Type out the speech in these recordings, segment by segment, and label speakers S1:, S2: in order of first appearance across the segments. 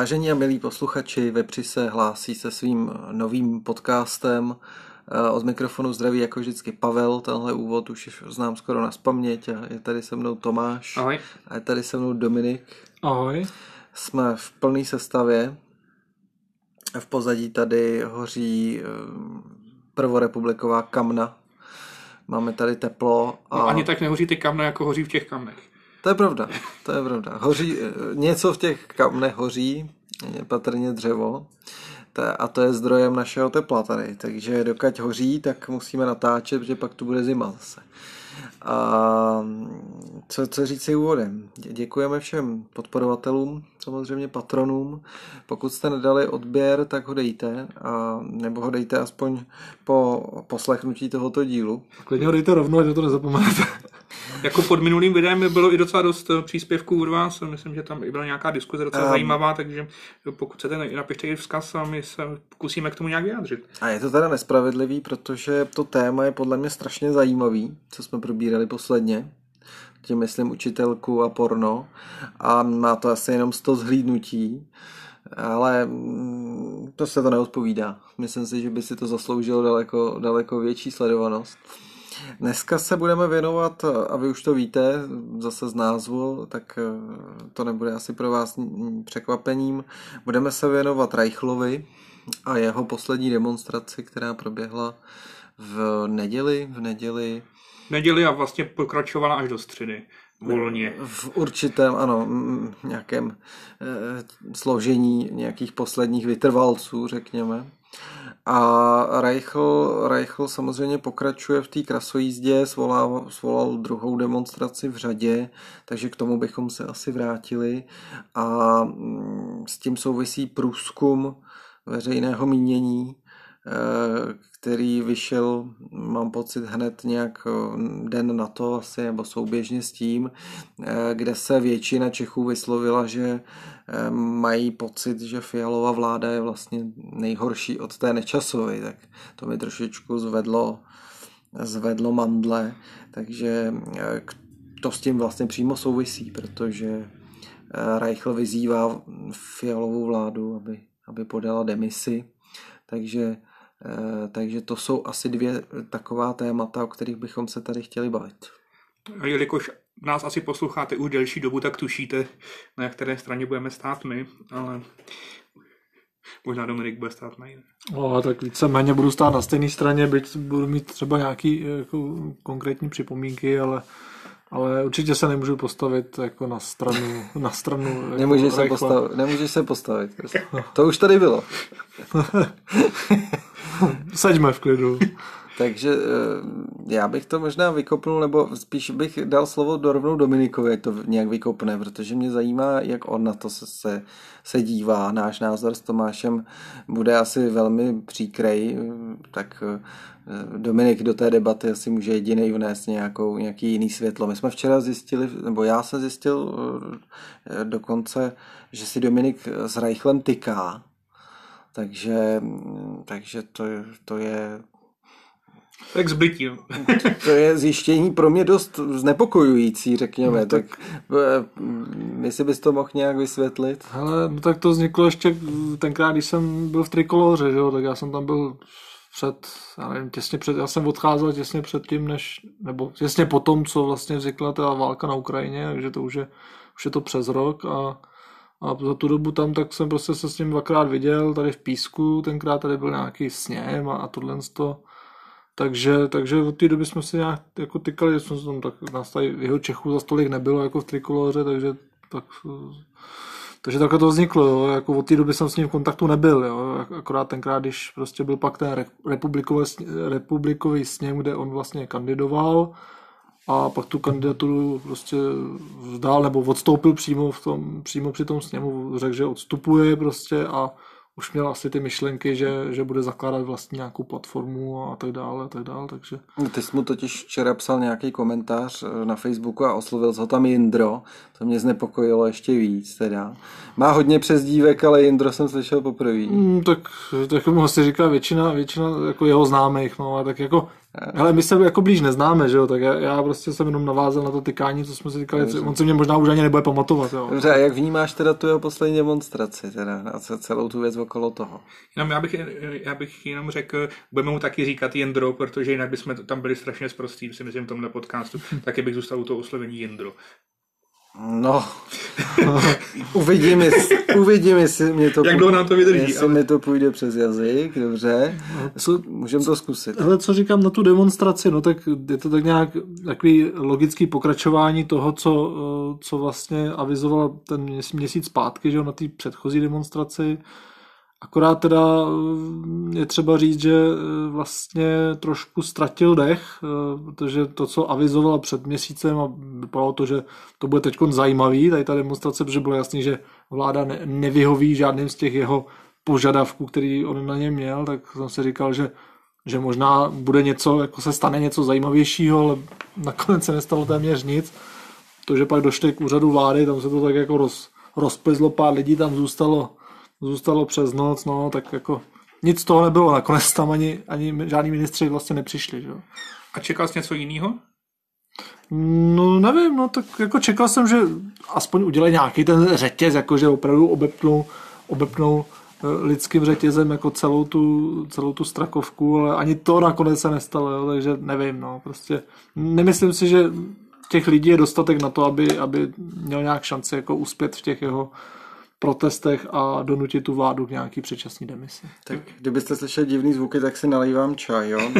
S1: Vážení a milí posluchači, Vepři se hlásí se svým novým podcastem. Eh, od mikrofonu zdraví jako vždycky Pavel, tenhle úvod už znám skoro na spaměť a je tady se mnou Tomáš.
S2: Ahoj.
S1: A je tady se mnou Dominik.
S3: Ahoj.
S1: Jsme v plné sestavě. V pozadí tady hoří eh, prvorepubliková kamna. Máme tady teplo.
S2: A... No, ani tak nehoří ty kamna, jako hoří v těch kamnech.
S1: To je pravda, to je pravda. Hoří, něco v těch kamnech hoří, patrně dřevo, a to je zdrojem našeho tepla tady. Takže dokud hoří, tak musíme natáčet, protože pak tu bude zima zase. A co, co říct si úvodem? Děkujeme všem podporovatelům, samozřejmě patronům. Pokud jste nedali odběr, tak ho dejte, a, nebo ho dejte aspoň po poslechnutí tohoto dílu.
S3: Klidně ho dejte rovnou, že to nezapomenete.
S2: Jako pod minulým videem bylo i docela dost eh, příspěvků od vás, myslím, že tam i byla nějaká diskuze docela um, zajímavá, takže pokud chcete, napište i vzkaz a my se pokusíme k tomu nějak vyjádřit.
S1: A je to teda nespravedlivý, protože to téma je podle mě strašně zajímavý, co jsme probírali posledně tím myslím učitelku a porno a má to asi jenom 100 zhlídnutí, ale mm, to se to neodpovídá. Myslím si, že by si to zasloužilo daleko, daleko větší sledovanost. Dneska se budeme věnovat, a vy už to víte, zase z názvu, tak eh, to nebude asi pro vás překvapením. Budeme se věnovat Reichlovi a jeho poslední demonstraci, která proběhla v neděli, v neděli
S2: neděli a vlastně pokračovala až do středy volně.
S1: V určitém, ano, nějakém e, složení nějakých posledních vytrvalců, řekněme. A Reichl, Reichl samozřejmě pokračuje v té krasojízdě, svolal, svolal druhou demonstraci v řadě, takže k tomu bychom se asi vrátili. A s tím souvisí průzkum veřejného mínění, který vyšel, mám pocit, hned nějak eh, den na to asi, nebo souběžně s tím, eh, kde se většina Čechů vyslovila, že mají pocit, že Fialová vláda je vlastně nejhorší od té nečasové, tak to mi trošičku zvedlo, zvedlo mandle, takže to s tím vlastně přímo souvisí, protože Reichl vyzývá Fialovou vládu, aby, aby podala demisi, takže Eh, takže to jsou asi dvě taková témata, o kterých bychom se tady chtěli bavit.
S2: A jelikož nás asi posloucháte už delší dobu, tak tušíte, na které straně budeme stát my, ale možná Dominik bude stát na jiné.
S3: No, tak víceméně budu stát na stejné straně, byť budu mít třeba nějaký jako, konkrétní připomínky, ale ale určitě se nemůžu postavit jako na stranu. Na stranu jako
S1: nemůžeš, se postavit, nemůžeš se postavit. Prostě. To už tady bylo.
S3: Seďme v klidu.
S1: Takže eh, já bych to možná vykopnul, nebo spíš bych dal slovo do rovnou Dominikovi, jak to nějak vykopne, protože mě zajímá, jak on na to se, se, se dívá. Náš názor s Tomášem bude asi velmi příkrej, tak eh, Dominik do té debaty asi může jediný vnést nějakou, nějaký jiný světlo. My jsme včera zjistili, nebo já jsem zjistil eh, dokonce, že si Dominik s Reichlem tyká, takže, takže to, to je
S2: tak zbytí.
S1: to je zjištění pro mě dost znepokojující, řekněme. No, tak... tak eh, jestli bys to mohl nějak vysvětlit?
S3: Hele, no tak to vzniklo ještě tenkrát, když jsem byl v Trikoloře, že jo, tak já jsem tam byl před, já nevím, těsně před, já jsem odcházel těsně před tím, než, nebo těsně po tom, co vlastně vznikla ta válka na Ukrajině, takže to už je, už je to přes rok a a za tu dobu tam, tak jsem prostě se s ním dvakrát viděl tady v Písku, tenkrát tady byl nějaký sněm a, a tohle to. Takže, takže od té doby jsme si nějak jako tykali, že jsme tam tak, nás tady jeho Čechů za stolik nebylo jako v Trikoloře, takže tak, takže takhle to vzniklo, jo. Jako od té doby jsem s ním v kontaktu nebyl, jo. akorát tenkrát, když prostě byl pak ten republikový, republikový sněm, kde on vlastně kandidoval, a pak tu kandidaturu prostě vzdál nebo odstoupil přímo, v tom, přímo při tom sněmu, řekl, že odstupuje prostě a už měl asi ty myšlenky, že, že bude zakládat vlastně nějakou platformu a tak dále, a tak dále, takže...
S1: Ty jsi mu totiž včera psal nějaký komentář eh, na Facebooku a oslovil ho tam Jindro, to mě znepokojilo ještě víc teda. Má hodně přezdívek, ale Jindro jsem slyšel poprvé.
S3: Mm, tak, tak mu asi říká většina, většina jako jeho známých, no a tak jako Ale my se jako blíž neznáme, že jo, tak já, já prostě jsem jenom navázal na to tykání, co jsme si říkali, on se mě možná už ani nebude pamatovat, jo.
S1: Dobře, a jak vnímáš teda tu jeho poslední demonstraci, teda, a celou tu věc okolo toho?
S2: Jenom já bych, já bych jenom řekl, budeme mu taky říkat Jindro, protože jinak bychom tam byli strašně zprostý, si myslím, v tomhle podcastu, taky bych zůstal u toho oslovení Jindro.
S1: No, uvidím, jestli, uvidím, jestli mě to,
S2: Jak dlouho nám to vydrží,
S1: jestli ale... mi to půjde přes jazyk, dobře, můžeme to zkusit.
S3: Hele, co říkám na tu demonstraci, no tak je to tak nějak takový logický pokračování toho, co, co vlastně avizoval ten měsíc zpátky, že jo, na té předchozí demonstraci, Akorát teda eh, je třeba říct, že eh, vlastně trošku ztratil dech, eh, protože to, co avizovala před měsícem a vypadalo to, že to bude teď zajímavý, tady ta demonstrace, protože bylo jasný, že vláda ne, nevyhoví žádným z těch jeho požadavků, který on na ně měl, tak jsem si říkal, že, že možná bude něco, jako se stane něco zajímavějšího, ale nakonec se nestalo téměř nic. To, že pak došli k úřadu vlády, tam se to tak jako roz, rozplizlo, pár lidí tam zůstalo zůstalo přes noc, no, tak jako nic z toho nebylo. Nakonec tam ani, ani žádní ministři vlastně nepřišli, že?
S2: A čekal jsi něco jiného?
S3: No nevím, no tak jako čekal jsem, že aspoň udělají nějaký ten řetěz, jako že opravdu obepnou, obepnou eh, lidským řetězem jako celou tu, celou tu strakovku, ale ani to nakonec se nestalo, jo, takže nevím, no, prostě nemyslím si, že těch lidí je dostatek na to, aby, aby měl nějak šanci jako uspět v těch jeho protestech a donutit tu vládu k nějaký předčasný demisi.
S1: Tak kdybyste slyšeli divný zvuky, tak si nalívám čaj, jo?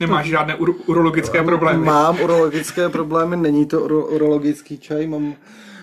S2: Nemáš žádné ur- urologické problémy?
S1: Mám urologické problémy, není to uro- urologický čaj, mám,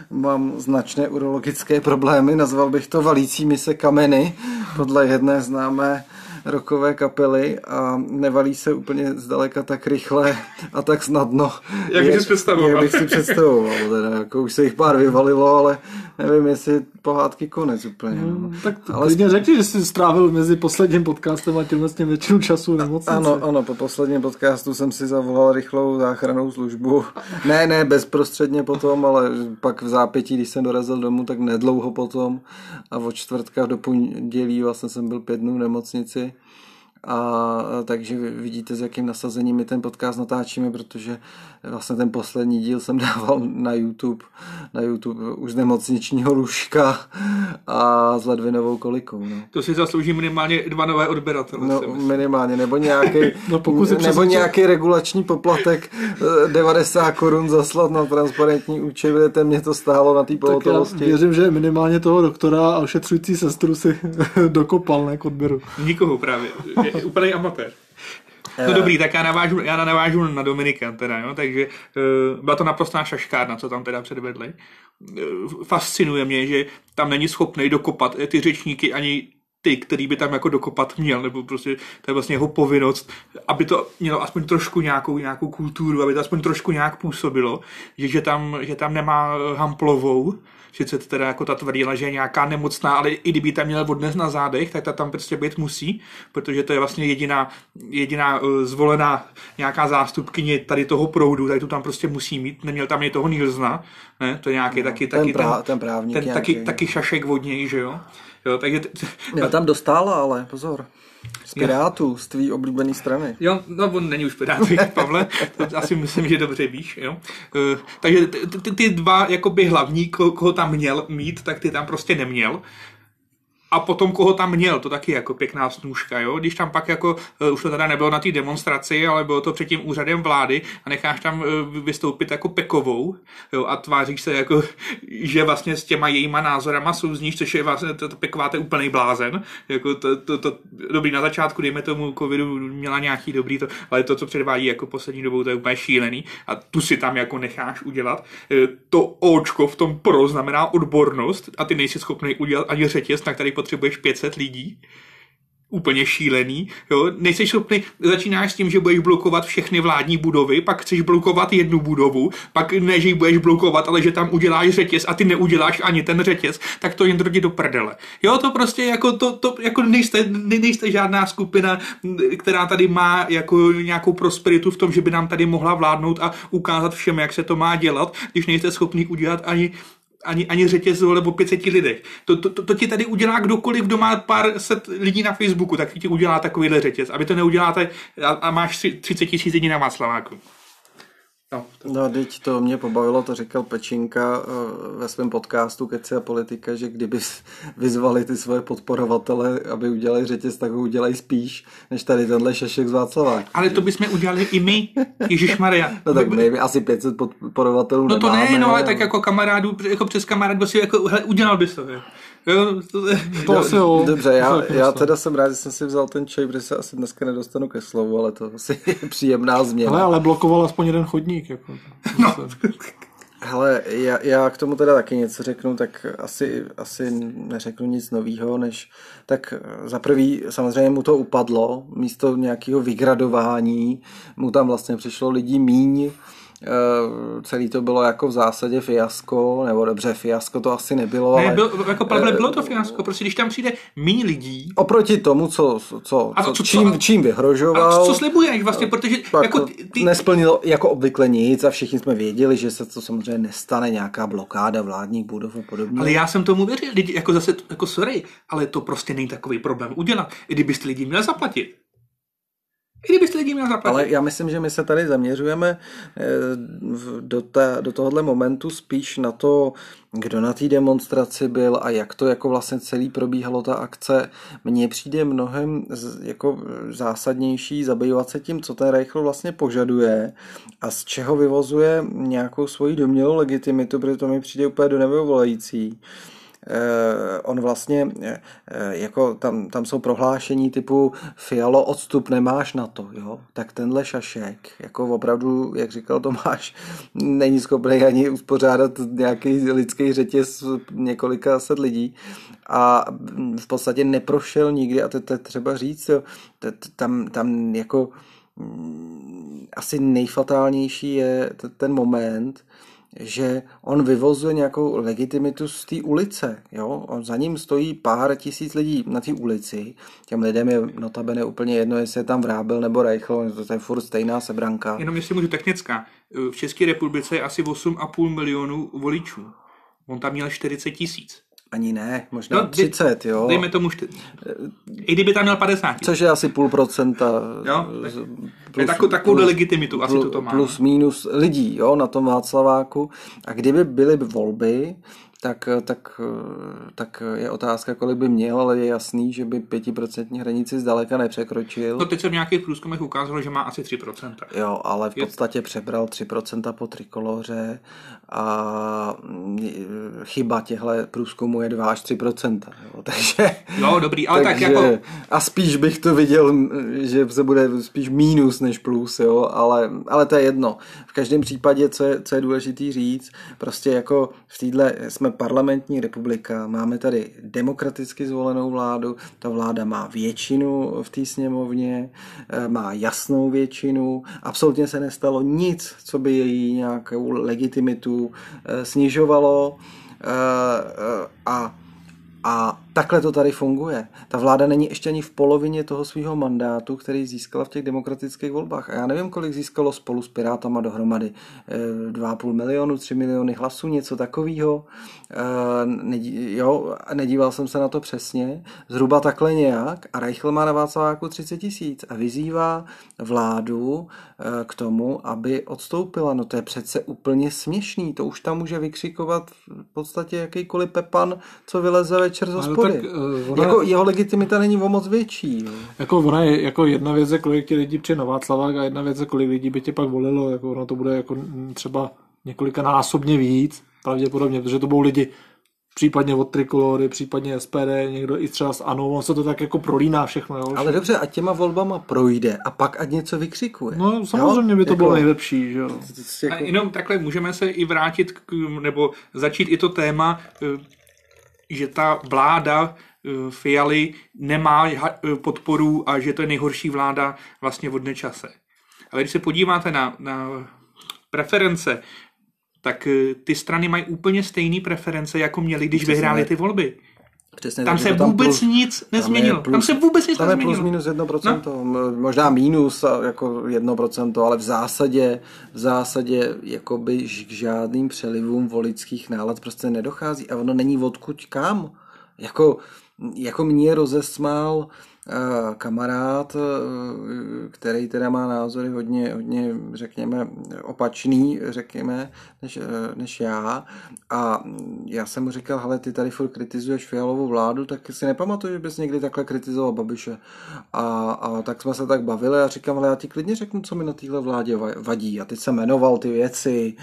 S1: mám značné urologické problémy, nazval bych to valícími se kameny, podle jedné známé rokové kapely a nevalí se úplně zdaleka tak rychle a tak snadno.
S2: Jak, jak, představoval.
S1: jak bych si představoval. Teda, jako už se jich pár vyvalilo, ale nevím, jestli pohádky konec úplně. No.
S3: Hmm, tak to ale klidně řekni, že jsi strávil mezi posledním podcastem a tím většinu času nemocnici.
S1: Ano, ano, po posledním podcastu jsem si zavolal rychlou záchranou službu. Ne, ne, bezprostředně potom, ale pak v zápětí, když jsem dorazil domů, tak nedlouho potom a od čtvrtka do pondělí vlastně jsem byl pět dnů v nemocnici a takže vidíte, s jakým nasazením my ten podcast natáčíme, protože vlastně ten poslední díl jsem dával na YouTube, na YouTube už z nemocničního lůžka a s ledvinovou kolikou. No.
S2: To si zaslouží minimálně dva nové odběratele.
S1: No, minimálně, nebo nějaký, no, pokud nebo nějaký regulační poplatek 90 eh, korun zaslat na transparentní účet, budete mě to stálo na té pohotovosti.
S3: věřím, že minimálně toho doktora a ošetřující sestru si dokopal, ne k odběru.
S2: Nikoho právě úplný amatér. No dobrý, tak já navážu, já navážu na Dominika teda, jo, takže uh, byla to naprostá šaškárna, co tam teda předvedli. Uh, fascinuje mě, že tam není schopný dokopat ty řečníky ani ty, který by tam jako dokopat měl, nebo prostě to je vlastně jeho povinnost, aby to mělo aspoň trošku nějakou, nějakou kulturu, aby to aspoň trošku nějak působilo, že, že, tam, že tam nemá Hamplovou, sice teda jako ta tvrdila, že je nějaká nemocná, ale i kdyby tam měla odnes na zádech, tak ta tam prostě být musí, protože to je vlastně jediná, jediná uh, zvolená nějaká zástupkyně tady toho proudu, tady tu tam prostě musí mít, neměl tam je toho Nilsna, ne, to je nějaký no, taky,
S1: ten
S2: taky
S1: prá, ten, ten právník
S2: ten, taky, taky šašek vodněj, že jo. Jo, takže t-
S1: Já tam dostala, ale pozor. Z Pirátů, z tvý oblíbené strany.
S2: Jo, no on není už Pirát, Pavle, to asi myslím, že dobře víš, jo. Uh, takže ty, ty, ty dva jakoby hlavní, koho, koho tam měl mít, tak ty tam prostě neměl a potom koho tam měl, to taky jako pěkná snůžka, jo? Když tam pak jako, uh, už to teda nebylo na té demonstraci, ale bylo to před tím úřadem vlády a necháš tam uh, vystoupit jako pekovou, jo? A tváříš se jako, že vlastně s těma jejíma názorama souzníš, což je vlastně, to, to peková to je úplný blázen, jako to, to, to, dobrý na začátku, dejme tomu covidu, měla nějaký dobrý to, ale to, co předvádí jako poslední dobou, to je úplně šílený a tu si tam jako necháš udělat. Uh, to očko v tom pro znamená odbornost a ty nejsi schopný udělat ani řetěz, na který potřebuješ 500 lidí, úplně šílený, jo, nejsi schopný, začínáš s tím, že budeš blokovat všechny vládní budovy, pak chceš blokovat jednu budovu, pak ne, že ji budeš blokovat, ale že tam uděláš řetěz a ty neuděláš ani ten řetěz, tak to jen droti do prdele. Jo, to prostě jako, to, to, jako nejste, nejste žádná skupina, která tady má jako nějakou prosperitu v tom, že by nám tady mohla vládnout a ukázat všem, jak se to má dělat, když nejste schopni udělat ani ani, ani řetěz vole o 500 lidech. To, to, to, to, ti tady udělá kdokoliv, kdo má pár set lidí na Facebooku, tak ti udělá takovýhle řetěz. Aby to neuděláte a, a máš 30 tisíc lidí na Václaváku.
S1: No, no, teď to mě pobavilo, to říkal Pečinka eh, ve svém podcastu Keci a politika, že kdyby vyzvali ty svoje podporovatele, aby udělali řetěz, tak ho udělají spíš, než tady tenhle šešek z Václavák.
S2: Ale to bychom udělali i my, Ježíš Maria.
S1: No tak my asi 500 podporovatelů
S2: No to
S1: nemáme,
S2: ne, no ale tak jako kamarádu, jako přes kamarád, si jako, hele, udělal bys to. Je. Jo,
S3: to, to asi jo.
S1: Dobře, já, já teda jsem rád, že jsem si vzal ten čaj, protože se asi dneska nedostanu ke slovu, ale to asi je příjemná změna.
S3: Ale, ale blokoval aspoň jeden chodník. Jako, no.
S1: Hele, já, já k tomu teda taky něco řeknu, tak asi, asi neřeknu nic nového, než tak za prvý samozřejmě mu to upadlo, místo nějakého vygradování mu tam vlastně přišlo lidí míň, celý to bylo jako v zásadě fiasko, nebo dobře, fiasko to asi nebylo.
S2: Ne, ale, byl, jako Pavle, bylo to fiasko, prostě když tam přijde méně lidí.
S1: Oproti tomu, co, co, a co, co čím, co, čím vyhrožoval.
S2: A co slibuješ vlastně, protože
S1: tak jako ty... nesplnilo jako obvykle nic a všichni jsme věděli, že se to samozřejmě nestane, nějaká blokáda vládních budov a podobně.
S2: Ale já jsem tomu věřil, lidi, jako zase, jako sorry, ale to prostě není takový problém udělat, i kdybyste lidi měli zaplatit. Kdybyste lidi měl zaplatit.
S1: Ale já myslím, že my se tady zaměřujeme eh, do, té, do tohohle momentu spíš na to, kdo na té demonstraci byl a jak to jako vlastně celý probíhalo ta akce. Mně přijde mnohem jako zásadnější zabývat se tím, co ten Reichl vlastně požaduje a z čeho vyvozuje nějakou svoji domělou legitimitu, protože to mi přijde úplně do nebovolající. Eh, on vlastně, eh, jako tam, tam jsou prohlášení typu Fialo, odstup nemáš na to, jo? Tak tenhle šašek, jako opravdu, jak říkal Tomáš, není schopný ani uspořádat nějaký lidský řetěz několika set lidí a v podstatě neprošel nikdy, a to je třeba říct, jo, tam, tam jako mm, asi nejfatálnější je ten moment, že on vyvozuje nějakou legitimitu z té ulice. Jo? On za ním stojí pár tisíc lidí na té ulici. Těm lidem je notabene úplně jedno, jestli je tam Vrábil nebo Reichl, to je furt stejná sebranka.
S2: Jenom jestli můžu technická. V České republice je asi 8,5 milionů voličů. On tam měl 40 tisíc.
S1: Ani ne, možná no, 30, jo.
S2: Dejme tomu, šty... i kdyby tam měl 50.
S1: Což je asi půl procenta.
S2: Jo, plus, takovou, takovou plus, legitimitu, asi
S1: plus,
S2: to má.
S1: Plus minus lidí, jo, na tom Václaváku. A kdyby byly volby, tak, tak, tak je otázka, kolik by měl, ale je jasný, že by pětiprocentní hranici zdaleka nepřekročil.
S2: No teď se v nějakých průzkumech ukázalo, že má asi 3%.
S1: Jo, ale v podstatě přebral 3% po trikoloře a chyba těchto průzkumů je 2 až 3%. Jo, takže,
S2: jo dobrý, ale takže, tak jako...
S1: A spíš bych to viděl, že se bude spíš mínus než plus, jo, ale, ale to je jedno. V každém případě, co je, co je důležitý říct, prostě jako v týdle jsme jsme parlamentní republika, máme tady demokraticky zvolenou vládu, ta vláda má většinu v té sněmovně, eh, má jasnou většinu, absolutně se nestalo nic, co by její nějakou legitimitu eh, snižovalo. Eh, a a takhle to tady funguje. Ta vláda není ještě ani v polovině toho svého mandátu, který získala v těch demokratických volbách. A já nevím, kolik získalo spolu s Pirátama dohromady. 2,5 milionu, 3 miliony hlasů, něco takového. Eh, jo, nedíval jsem se na to přesně. Zhruba takhle nějak. A Reichl má na Václaváku 30 tisíc a vyzývá vládu eh, k tomu, aby odstoupila. No to je přece úplně směšný. To už tam může vykřikovat v podstatě jakýkoliv pepan, co vyleze večer z hospody. Tak, uh, ona, jako jeho legitimita není o moc větší. Jo.
S3: Jako ona je, jako jedna věc je, kolik ti lidí přijde na Václavák a jedna věc je, kolik lidí by tě pak volilo. Jako ono to bude jako třeba několika násobně víc, pravděpodobně, protože to budou lidi případně od Trikolory, případně SPD, někdo i třeba z ANO, on se to tak jako prolíná všechno. Jo?
S1: Ale dobře, a těma volbama projde a pak ať něco vykřikuje.
S3: No samozřejmě jo? by to jako, bylo nejlepší. Že jo?
S2: A jenom takhle můžeme se i vrátit, k, nebo začít i to téma, eh, že ta vláda eh, Fialy nemá eh, podporu a že to je nejhorší vláda vlastně od čase. Ale když se podíváte na, na preference, tak eh, ty strany mají úplně stejné preference, jako měly, když vyhrály ty volby.
S1: Přesně,
S2: Tam se vůbec
S1: plus-
S2: nic nezměnilo. Tam,
S1: plus-
S2: se vůbec nic
S1: Tam je plus
S2: nezměnilo.
S1: minus 1%, no. možná minus jako 1%, ale v zásadě, v zásadě jakoby k žádným přelivům voličských nálad prostě nedochází a ono není odkud kam. Jako, jako mě rozesmál eh, kamarád, eh, který teda má názory hodně, hodně, řekněme, opačný, řekněme, než, eh, než já. A já jsem mu říkal, hele, ty tady furt kritizuješ Fialovou vládu, tak si nepamatuju, že bys někdy takhle kritizoval Babiše. A, a tak jsme se tak bavili a říkám, ale já ti klidně řeknu, co mi na téhle vládě va- vadí. A teď jsem jmenoval ty věci,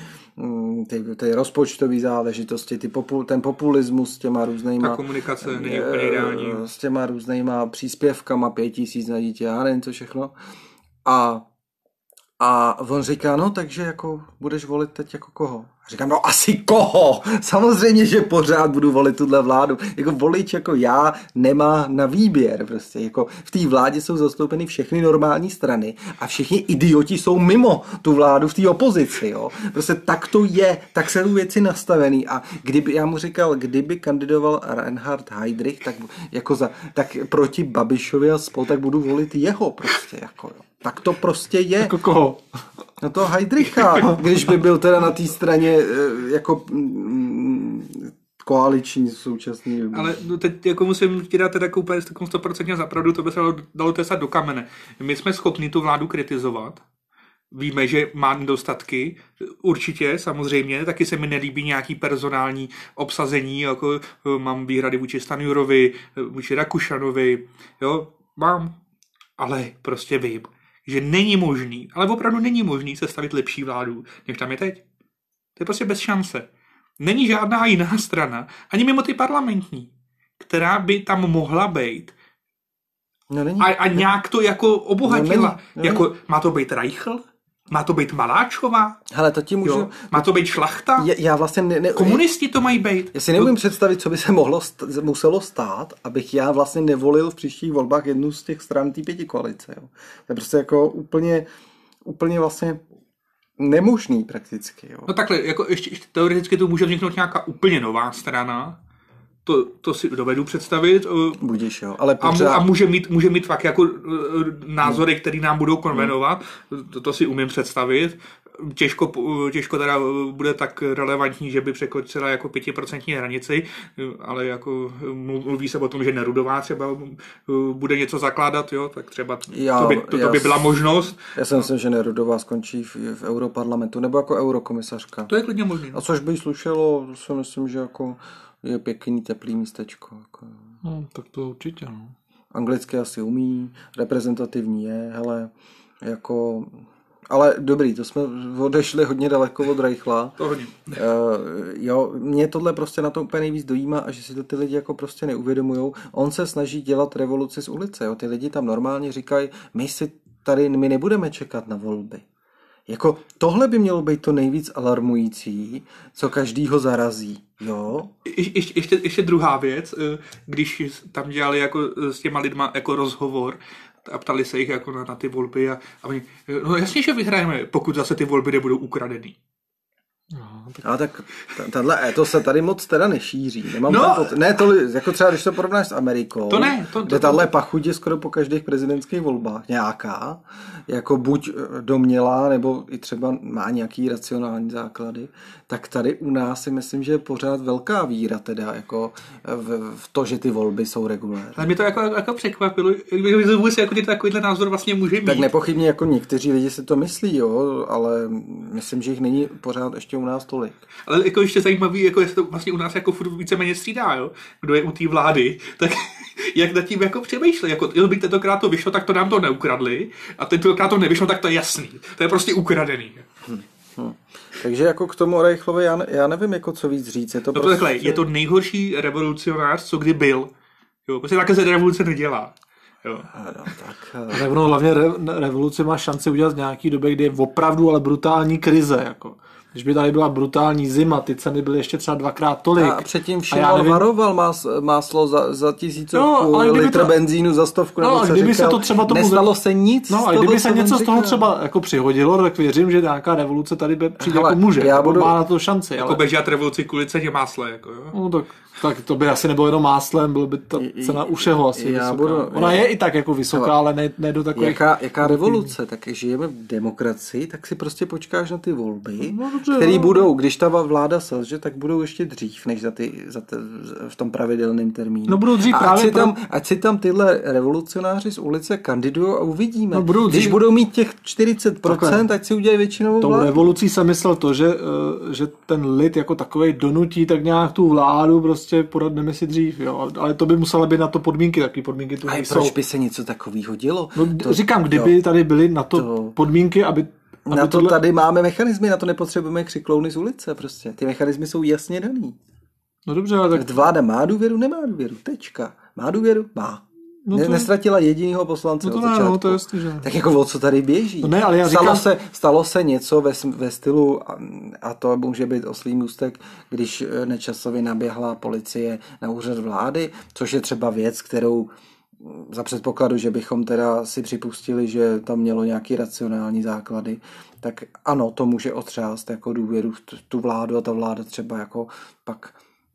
S1: ty, ty rozpočtové záležitosti, ty popul, ten populismus s těma různýma...
S2: Ta komunikace není
S1: eh,
S2: úplně ideální.
S1: S těma různýma příspěvkama, pět tisíc na dítě, já nevím co všechno. A a on říká, no takže jako budeš volit teď jako koho? A říkám, no asi koho? Samozřejmě, že pořád budu volit tuhle vládu. Jako volič jako já nemá na výběr prostě. Jako v té vládě jsou zastoupeny všechny normální strany a všichni idioti jsou mimo tu vládu v té opozici. Jo? Prostě tak to je, tak se věci nastavený. A kdyby, já mu říkal, kdyby kandidoval Reinhard Heydrich, tak, jako za, tak proti Babišovi a spol, tak budu volit jeho prostě. Jako, jo. Tak to prostě je.
S3: Jako koho?
S1: No to Heidricha, když by byl teda na té straně eh, jako mm, koaliční současný.
S2: Ale no teď jako musím ti dát teda úplně takovou 100% zapravdu, to by se dalo, dalo tesat do kamene. My jsme schopni tu vládu kritizovat, Víme, že má nedostatky, určitě, samozřejmě, taky se mi nelíbí nějaký personální obsazení, jako eh, mám výhrady vůči Stanjurovi, eh, vůči Rakušanovi, jo, mám, ale prostě vím, že není možný, ale opravdu není možný sestavit lepší vládu, než tam je teď. To je prostě bez šance. Není žádná jiná strana, ani mimo ty parlamentní, která by tam mohla být
S1: No není.
S2: a, a nějak to jako obohatila.
S1: No, není, no,
S2: jako, má to být Reichl? Má to být Maláčová?
S1: Hele, to ti můžu...
S2: Jo? Má to být Šlachta?
S1: Je, já vlastně ne, ne,
S2: Komunisti to mají být?
S1: Já si neumím představit, co by se mohlo st- muselo stát, abych já vlastně nevolil v příštích volbách jednu z těch stran té pěti koalice. Jo. To je prostě jako úplně, úplně vlastně nemožný prakticky. Jo.
S2: No takhle, jako ještě, ještě teoreticky to může vzniknout nějaká úplně nová strana, to, to si dovedu představit. eh,
S1: Budíš, jo. Ale pořád...
S2: a může, mít, může mít fakt jako eh, názory, které nám budou konvenovat, to, to si umím představit. Těžko, eh, těžko teda bude tak relevantní, že by překročila jako pětiprocentní hranici, ale jako mluví se o tom, že Nerudová třeba bude něco zakládat, jo, tak třeba
S1: Já-
S2: to, by, to, to
S1: já
S2: by
S1: s-
S2: byla možnost.
S1: Já si myslím, že Nerudová skončí v, v europarlamentu nebo jako eurokomisařka.
S2: To je klidně možné.
S1: A což by jí slušelo, to si myslím, že jako je pěkný, teplý místečko. Jako.
S3: No, tak to určitě, no.
S1: Anglicky asi umí, reprezentativní je, hele, jako... Ale dobrý, to jsme odešli hodně daleko od Reichla.
S2: To hodně.
S1: Uh, jo, mě tohle prostě na tom úplně nejvíc dojímá a že si to ty lidi jako prostě neuvědomujou. On se snaží dělat revoluci z ulice, jo. Ty lidi tam normálně říkají, my si tady, my nebudeme čekat na volby. Jako tohle by mělo být to nejvíc alarmující, co každýho zarazí, jo.
S2: Je, ještě, ještě, ještě druhá věc, eh, když tam dělali jako eh, s těma lidma jako rozhovor a ptali se jich jako na, na ty volby a, a oni, eh, no jasně, že vyhrajeme, pokud zase ty volby nebudou ukradený.
S3: no tak
S1: Ale tak t- tenhle to se tady moc teda nešíří. Nemám
S2: No.
S1: no, pot... Ne, to, jako třeba když to porovnáš s Amerikou,
S2: To ne, to- to-
S1: kde tahle pachuť je skoro po každých prezidentských volbách nějaká, jako buď eh, domělá, nebo i třeba má nějaký racionální základy, tak tady u nás si myslím, že je pořád velká víra teda jako v, v to, že ty volby jsou regulérní.
S2: Ale mě to jako, jako překvapilo, že vůbec jako takovýhle názor vlastně může mít.
S1: Tak nepochybně jako někteří lidi si to myslí, jo, ale myslím, že jich není pořád ještě u nás tolik.
S2: Ale jako ještě zajímavý, jako jestli to vlastně u nás jako furt víceméně střídá, jo? Kdo je u té vlády, tak jak nad tím jako přemýšlí, jako jo, by tentokrát to vyšlo, tak to nám to neukradli a tentokrát to nevyšlo, tak to je jasný. To je prostě ukradený.
S1: Takže jako k tomu Reichlovi já, ne, já nevím, jako co víc říct. Je to
S2: No to
S1: prostě...
S2: takhle, je to nejhorší revolucionář, co kdy byl. Jo, prostě takhle se revoluce nedělá. Jo.
S1: No, tak, eh,
S3: Tak ono hlavně re, revoluce má šanci udělat v nějaký době, kdy je opravdu ale brutální krize. Jako. Když by tady byla brutální zima, ty ceny byly ještě třeba dvakrát tolik.
S1: A předtím
S3: já
S1: Šimon
S3: nevím-
S1: varoval más, máslo za, za tisícovku,
S3: No, ale kdyby
S1: litr
S3: to-
S1: benzínu za stovku.
S3: No,
S1: nebo
S3: a kdyby se
S1: říkal.
S3: to třeba tomu-
S1: Nestalo se nic
S3: No a kdyby se něco z toho
S1: říkal.
S3: třeba jako přihodilo, tak věřím, že nějaká revoluce tady přijde
S1: Hele,
S3: jako může.
S1: já
S3: jako
S1: budu-
S3: Má na to šanci.
S2: Jako
S3: Ale,
S2: dělat revoluci kvůli ceně másla, jako jo.
S3: no, tak, tak, to by asi nebylo jenom máslem, bylo by ta cena u všeho asi
S1: já
S3: vysoká.
S1: budu-
S3: Ona je i tak jako vysoká, ale ne, ne do takových...
S1: Jaká, jaká revoluce? Tak žijeme v demokracii, tak si prostě počkáš na ty volby,
S3: No, dobře,
S1: které
S3: no.
S1: budou, když ta vláda selže, tak budou ještě dřív, než za ty, za ty, v tom pravidelném termínu.
S3: No, budou dřív
S1: a ať
S3: právě
S1: si,
S3: pro-
S1: tam, ať si tam tyhle revolucionáři z ulice kandidují a uvidíme.
S3: No, budou
S1: když
S3: dřív-
S1: budou mít těch 40%,
S3: Takhle.
S1: ať si udělají většinovou
S3: Tou
S1: vládu.
S3: revolucí jsem myslel to, že, eh, že ten lid jako takovej donutí tak nějak tu vládu prostě podat demisi dřív, jo. Ale to by musela být na to podmínky, taky podmínky tu
S1: A
S3: nejsou.
S1: proč by se něco takového dělo?
S3: No, to, říkám, kdyby tady byly na to,
S1: To-
S3: podmínky, aby, aby
S1: Na to
S3: tohle-
S1: tady máme mechanismy, na to nepotřebujeme křiklouny z ulice prostě. Ty mechanismy jsou jasně daný.
S3: No dobře, ale tak
S1: Vláda má důvěru, nemá důvěru, tečka. Má důvěru? Má.
S3: No
S1: Ne,
S3: to-
S1: nestratila jedinýho poslance
S3: No to
S1: od
S3: ne,
S1: začátku.
S3: no, to je jasný, že ne.
S1: Tak jako o co tady běží?
S3: No ne, ale já
S1: stalo,
S3: říkám-
S1: se, stalo se něco ve, ve stylu, a, a to může být oslý můstek, když eh, Nečasovi naběhla policie na úřad vlády, což je třeba věc, kterou mm, za předpokladu, že bychom teda si připustili, že tam mělo nějaký racionální základy, tak ano, to může otřást jako důvěru v tu vládu a ta vláda třeba jako pak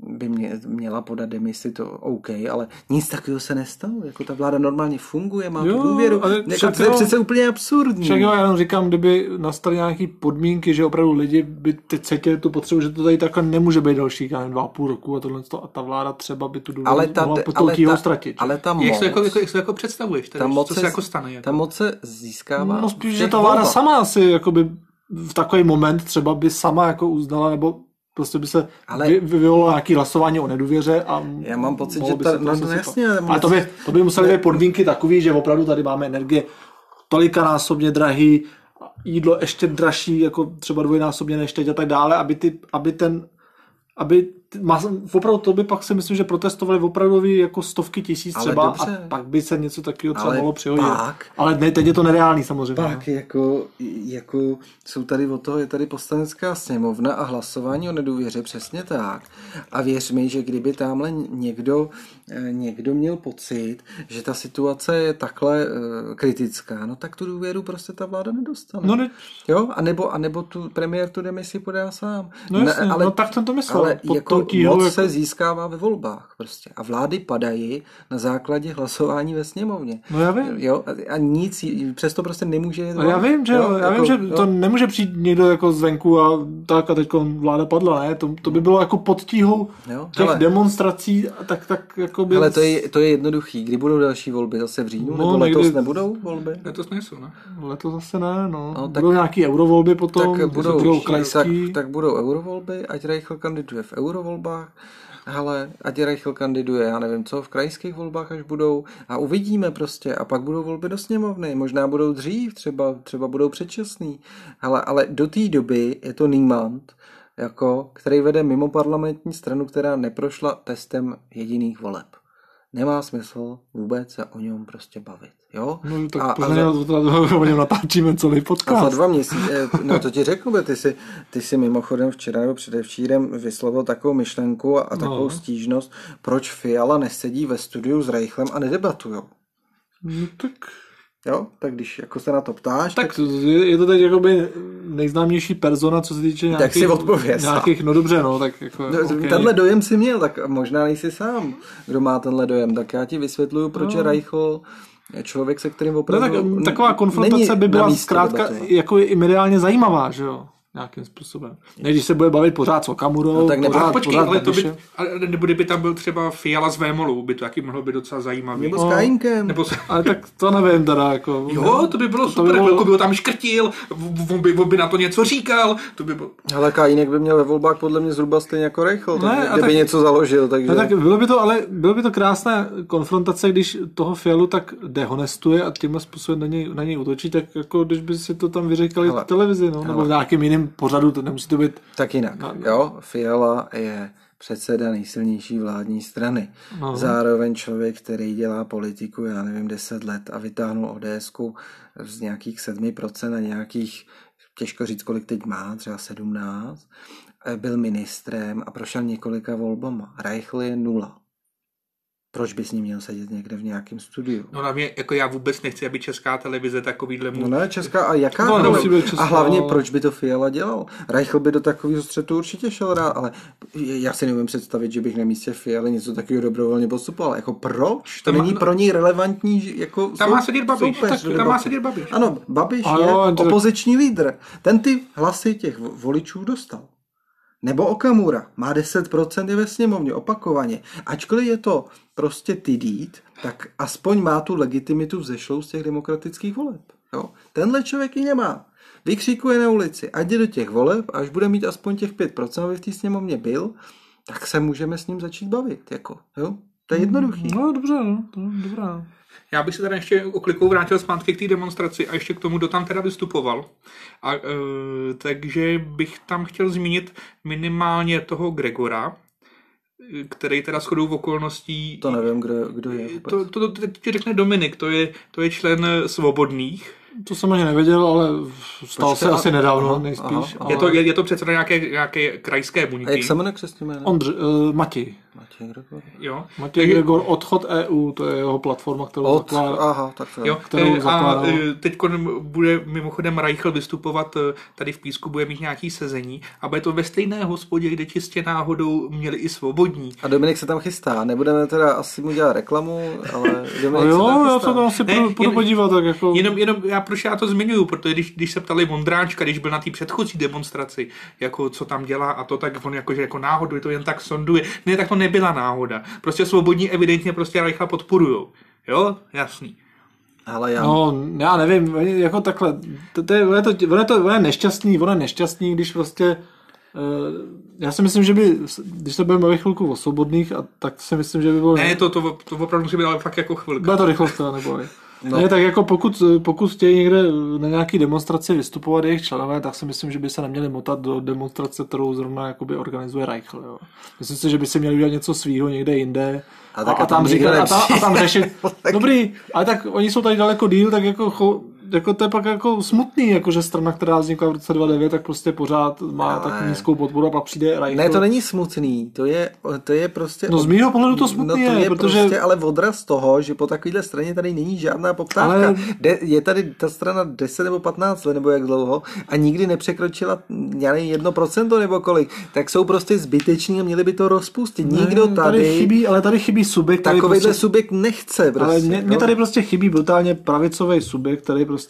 S1: by mě, měla podat demisi, to OK, ale nic takového se nestalo. Jako ta vláda normálně funguje, má
S3: Jo,
S1: tu důvěru.
S3: ale
S1: Jako,
S3: však
S1: to je
S3: jo.
S1: přece úplně absurdní.
S3: Však jo, já jenom říkám, kdyby nastaly nějaké podmínky, že opravdu lidi by teď cítili tu potřebu, že to tady takhle nemůže být dalších, já nevím, dva a půl roku a tohle a ta vláda třeba by tu důvěru
S1: ale ta,
S3: mohla
S1: ale ta,
S3: ztratit.
S1: ale ta
S2: Jak
S1: moc,
S2: se jako, jako, jak se jako představuješ? Tady,
S1: ta moc
S2: co se jako stane? Jako?
S1: Ta moc se získává
S3: no spíš, že ta vláda sama asi jakoby v takový moment třeba by sama jako uznala, nebo prostě by se
S1: Ale-
S3: vy, vyvolalo nějaké hlasování o nedůvěře a
S1: Já mám pocit, že
S3: by
S1: ta-
S3: se to
S1: no, no jasně, ale
S3: to by, to by musely být podmínky takové, že opravdu tady máme energie tolikanásobně drahý, jídlo ještě dražší, jako třeba dvojnásobně než teď a tak dále, aby, ty, aby ten aby mas, opravdu to by pak si myslím, že protestovali opravdu jako stovky tisíc
S1: Ale
S3: třeba
S1: dobře.
S3: a pak by se něco takového třeba mohlo přihodit.
S1: pak-
S3: Ale ne, teď je to nereálný samozřejmě. no.
S1: Pak jako, jako jsou tady o toho, je tady poslanecká sněmovna a hlasování o nedůvěře přesně tak. A věř mi, že kdyby tamhle někdo, někdo měl pocit, že ta situace je takhle eh, kritická, no tak tu důvěru prostě ta vláda nedostane.
S3: No, ne,
S1: Jo, a nebo, a nebo tu premiér tu demisi podá sám.
S3: No jasně, no tak jsem to myslel.
S1: Ale
S3: Pod
S1: jako moc
S3: jako-
S1: se získává ve volbách prostě. A vlády padají na základě hlasování ve sněmovně.
S3: No já vím.
S1: Jo, a, a nic, přesto prostě nemůže
S3: No já vím, že, jo, já
S1: jako,
S3: vím, že
S1: jo.
S3: to nemůže přijít někdo jako zvenku a tak a teď vláda padla, ne? To, to by bylo jako pod tíhou
S1: Jo,
S3: těch
S1: hele.
S3: demonstrací, a tak, tak jako by...
S1: Ale to je, to je jednoduchý. Kdy budou další volby? Zase v říjnu?
S3: No,
S1: nebo letos
S3: někdy-
S1: nebudou volby?
S2: Letos nejsou, ne?
S3: Letos zase ne, no.
S1: No,
S3: no
S1: tak-
S3: budou nějaký eurovolby potom,
S1: tak budou,
S3: budou
S1: tak, tak budou eurovolby, ať Reichl kandiduje v eurovolbách, hele, ať Reichl kandiduje, já nevím co, v krajských volbách, až budou a uvidíme prostě a pak budou volby do sněmovny, možná budou dřív, třeba, třeba budou předčasný, hele, ale do té doby je to Niemand, jako, který vede mimo parlamentní stranu, která neprošla testem jediných voleb. Nemá smysl vůbec se o něm prostě bavit, jo?
S3: No, tak
S1: a,
S3: a,
S1: a,
S3: pořád
S1: za,
S3: o něm natáčíme celý
S1: a za
S3: podcast.
S1: dva měsíce, no to ti řeknu, ty si, ty si mimochodem včera nebo předevčírem vyslovil takovou myšlenku a, a takovou
S3: No.
S1: stížnost, proč Fiala nesedí ve studiu s Reichlem a nedebatujou.
S3: No, tak,
S1: Jo, tak když jako se na to ptáš, tak,
S3: tak je, to teď jakoby nejznámější persona, co se týče nějakých...
S1: si odpověz, no.
S3: Nějakých, no dobře, no, tak jako...
S1: no,
S3: okay.
S1: tenhle dojem si měl, tak možná nejsi sám, kdo má tenhle dojem, tak já ti vysvětluju, proč
S3: No.
S1: je Reichl je člověk, se kterým
S3: No
S1: opravdu
S3: tak
S1: n-
S3: taková konfrontace by byla zkrátka
S1: debatovat.
S3: jako i mediálně zajímavá, že jo? Nějakým způsobem. Ne, když se bude bavit pořád s Okamurou,
S1: No tak nebo-
S3: pořád,
S2: Počkej,
S3: pořád
S2: ale to by, nebo kdyby tam byl třeba Fiala z Vémolu, by to taky mohlo být docela zajímavý.
S1: Nebo
S3: No.
S1: s Kajinkem.
S2: Nebo se,
S3: Ale tak to nevím teda, jako...
S2: jo, to by bylo
S3: to
S2: super,
S3: by bylo-
S2: by ho tam škrtil, on by, on by na to něco říkal, to by bylo...
S1: Ale Kajínek by měl ve volbách podle mě zhruba stejně jako Reichl,
S3: Ne,
S1: tak,
S3: a
S1: kdyby
S3: tak-
S1: něco založil, takže...
S3: No tak bylo by to, ale bylo by to krásná konfrontace, když toho Fialu tak dehonestuje a tímhle způsobem na něj, na něj útočí, tak jako když by si to tam vyříkali
S1: Hele,
S3: v televizi, no, nebo v nějakém jiném pořadu, to nemusí to být
S1: Tak jinak,
S3: no.
S1: jo, Fiala je předseda nejsilnější vládní strany.
S3: No.
S1: Zároveň člověk, který dělá politiku, já nevím, 10 let a vytáhnul ODSku z nějakých 7% na nějakých těžko říct, kolik teď má, třeba 17, eh, byl ministrem a prošel několika volbama. Reichl je nula. Proč bys s ním měl sedět někde v nějakém studiu?
S2: No na mě, jako já vůbec nechci, aby česká televize takovýhle
S1: No ne, česká, a jaká?
S3: No,
S1: No,
S3: být česká,
S1: a hlavně,
S3: ale-
S1: proč by to Fiala dělal? Reichl by do takového střetu určitě šel rád, ale já si neumím představit, že bych na místě Fialy něco takového dobrovolně postupoval. Jako proč? To
S2: Tam má-
S1: není pro něj relevantní, jako
S2: Tam má sedět Babiš, tak tam má sedět Babiš.
S1: Ano, Babiš
S3: A
S1: je
S3: to-
S1: opoziční lídr. Ten ty hlasy těch vo- voličů dostal. Nebo Okamura má 10% je ve sněmovně opakovaně. Ačkoliv je to prostě tidít, tak aspoň má tu legitimitu vzešlou z těch demokratických voleb. Jo? Tenhle člověk ji nemá. Vykřikuje na ulici, ať jde do těch voleb, až bude mít aspoň těch 5%, aby v té sněmovně byl, tak se můžeme s ním začít bavit. Jako, jo? To je jednoduchý.
S3: No dobře, no, to je dobré.
S2: Já bych se teda ještě oklikou vrátil zpátky k té demonstraci a ještě k tomu, kdo tam teda vystupoval. A, e, takže bych tam chtěl zmínit minimálně toho Gregora, e, který teda shodou v okolností...
S1: To nevím, kdo, kdo je. vůbec.
S2: to, to, to teď ti řekne Dominik, to je, to je člen Svobodných.
S3: To jsem ani nevěděl, ale stal
S1: Počkej,
S3: se
S1: a-
S3: asi nedávno,
S1: aha,
S3: nejspíš.
S1: aha,
S3: ale...
S2: Je to, je, je to předseda nějaké, nějaké krajské
S1: A
S2: buňky.
S1: jak se jmenuje křesní jméno?
S3: Ondř, uh, Matěj.
S1: Matěj Gregor.
S2: Jo.
S3: Matěj
S2: Takže-
S3: Gregor, odchod EU, to je jeho platforma, kterou
S1: Od,
S3: zakládá.
S1: aha, tak to je.
S2: Jo,
S3: kterou
S2: eh, a
S3: zakládal.
S2: teď bude mimochodem Reichl vystupovat eh, tady v Písku, bude mít nějaký sezení a bude to ve stejné hospodě, kde čistě náhodou měli i svobodní.
S1: A Dominik se tam chystá. Nebudeme teda asi mu dělat reklamu, ale Dominik
S3: No
S1: se tam
S3: jo, já
S1: chystá.
S3: se tam asi
S2: Ne,
S3: půjdu, půjdu
S2: jen-
S3: podívat, tak jako...
S2: Jenom, jenom já proč já to zmiňuju, protože když, když se ptali Vondráčka, když byl na té předchozí demonstraci, jako co tam dělá a to, tak on jako, že jako náhodou to jen tak sonduje. Ne, tak to nebyla náhoda. Prostě svobodní evidentně prostě Reicha podporujou. Jo, jasný.
S1: Ale já...
S3: No, já nevím, oni jako takhle, to, to, je, ono je to, ono je to ono je nešťastný, ono je nešťastný, když prostě, uh, já si myslím, že by, když se budeme chvilku o svobodných, a tak si myslím, že by bylo...
S2: Ne, to, to, to opravdu musí být ale fakt jako chvilka.
S3: Byla to rychlost, nebo ne?
S1: No.
S3: Ne, tak jako pokud, pokud chtějí někde na nějaký demonstraci vystupovat jejich členové, tak si myslím, že by se neměli motat do demonstrace, kterou zrovna jakoby organizuje Reichl. Jo. Myslím si, že by si měli udělat něco svýho někde jinde
S1: A tak a tam nikdo
S3: říkat, a, tam, a tam řešit. Dobrý, ale tak oni jsou tady daleko díl, tak jako, cho, jako to je pak jako smutný, jako že strana, která vznikla v roce 2009, tak prostě pořád má
S1: Ale-
S3: tak nízkou podporu a pak přijde Reichl.
S1: Ne, to není smutný, to je, to je prostě...
S3: No z mýho pohledu to smutný
S1: no, to
S3: je,
S1: je
S3: protože-
S1: prostě ale odraz toho, že po takovéhle straně tady není žádná poptávka.
S3: Ale-.
S1: De, je tady ta strana 10 nebo 15 let, nebo jak dlouho, a nikdy nepřekročila nevím, 1% nebo kolik, tak jsou prostě zbyteční a měli by to rozpustit. Nikdo
S3: Ne,
S1: tady,
S3: chybí, ale tady chybí subjekt,
S1: takovýhle
S3: prostě
S1: subjekt nechce. Prostě,
S3: Ale mě, mě
S1: jo.
S3: tady prostě chybí brutálně pravicový subjekt, který prostě